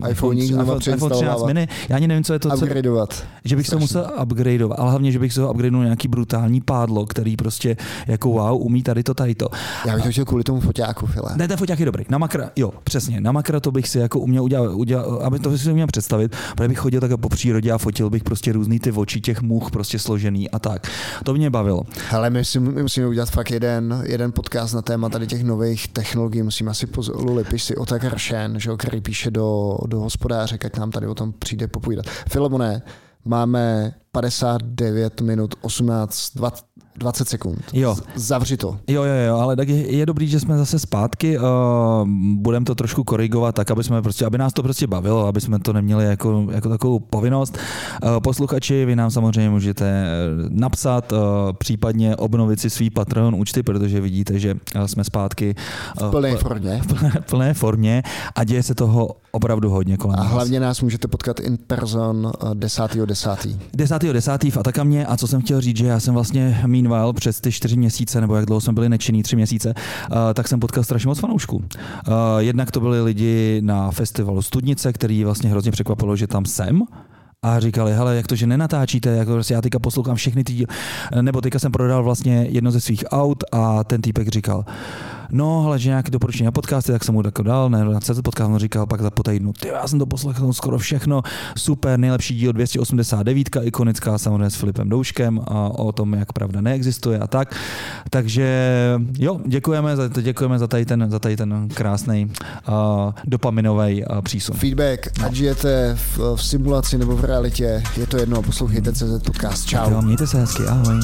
uh, iPhoneík znova iPhone 13 přeinstalovat. mini, já ani nevím, co je to, co, Upgradeovat. že bych se Strašný. musel upgradeovat, ale hlavně, že bych se ho upgradeoval nějaký brutální pádlo, který prostě jako wow, umí tady to, tady to. Já bych to chtěl kvůli tomu foťáku, File. Ne, ten foťák je dobrý. Na makra, jo, přesně. Na makra to bych si jako uměl udělat, udělat aby to si uměl představit, protože bych chodil takhle po přírodě a fotil bych prostě různý ty oči těch much prostě složený a tak. To mě bavilo. Hele, my, si, my musíme udělat fakt jeden, jeden podcast na téma tady těch nových technologií. Musíme asi poz, Luli, si Otakar Shen, že který píše do, do hospodáře, ať nám tady o tom přijde popovídat. Filemone, máme 59 minut 18, 20, 20 sekund. Jo. Zavři to. Jo, jo, jo, ale tak je, je dobrý, že jsme zase zpátky. Uh, budeme to trošku korigovat tak, aby, jsme prostě, aby nás to prostě bavilo, aby jsme to neměli jako, jako takovou povinnost. Uh, posluchači, vy nám samozřejmě můžete eh, napsat, uh, případně obnovit si svý Patreon účty, protože vidíte, že jsme zpátky uh, V plné formě. [laughs] plné, plné formě a děje se toho opravdu hodně kolem A nás. hlavně nás můžete potkat in person eh, 10.10. 10. 10. v Atakamě a co jsem chtěl říct, že já jsem vlastně meanwhile přes ty čtyři měsíce, nebo jak dlouho jsme byli nečinný, tři měsíce, uh, tak jsem potkal strašně moc fanoušků. Uh, jednak to byli lidi na festivalu Studnice, který vlastně hrozně překvapilo, že tam jsem, a říkali, hele, jak to, že nenatáčíte, jak to prostě já teďka poslouchám všechny ty díly. Nebo teďka jsem prodal vlastně jedno ze svých aut a ten týpek říkal, no, ale že nějaké doporučení na podcasty, tak jsem mu jako dal, ne, na CZ podcast, on říkal pak za po týdnu, ty, já jsem to poslechl skoro všechno, super, nejlepší díl 289, ikonická samozřejmě s Filipem Douškem a o tom, jak pravda neexistuje a tak. Takže jo, děkujeme za, děkujeme za tady ten, za tady ten krásný uh, dopaminový uh, přísun. Feedback, ať žijete v, v simulaci nebo v realitě, je to jedno, poslouchejte CZ podcast. Čau. Jo, mějte se hezky, ahoj.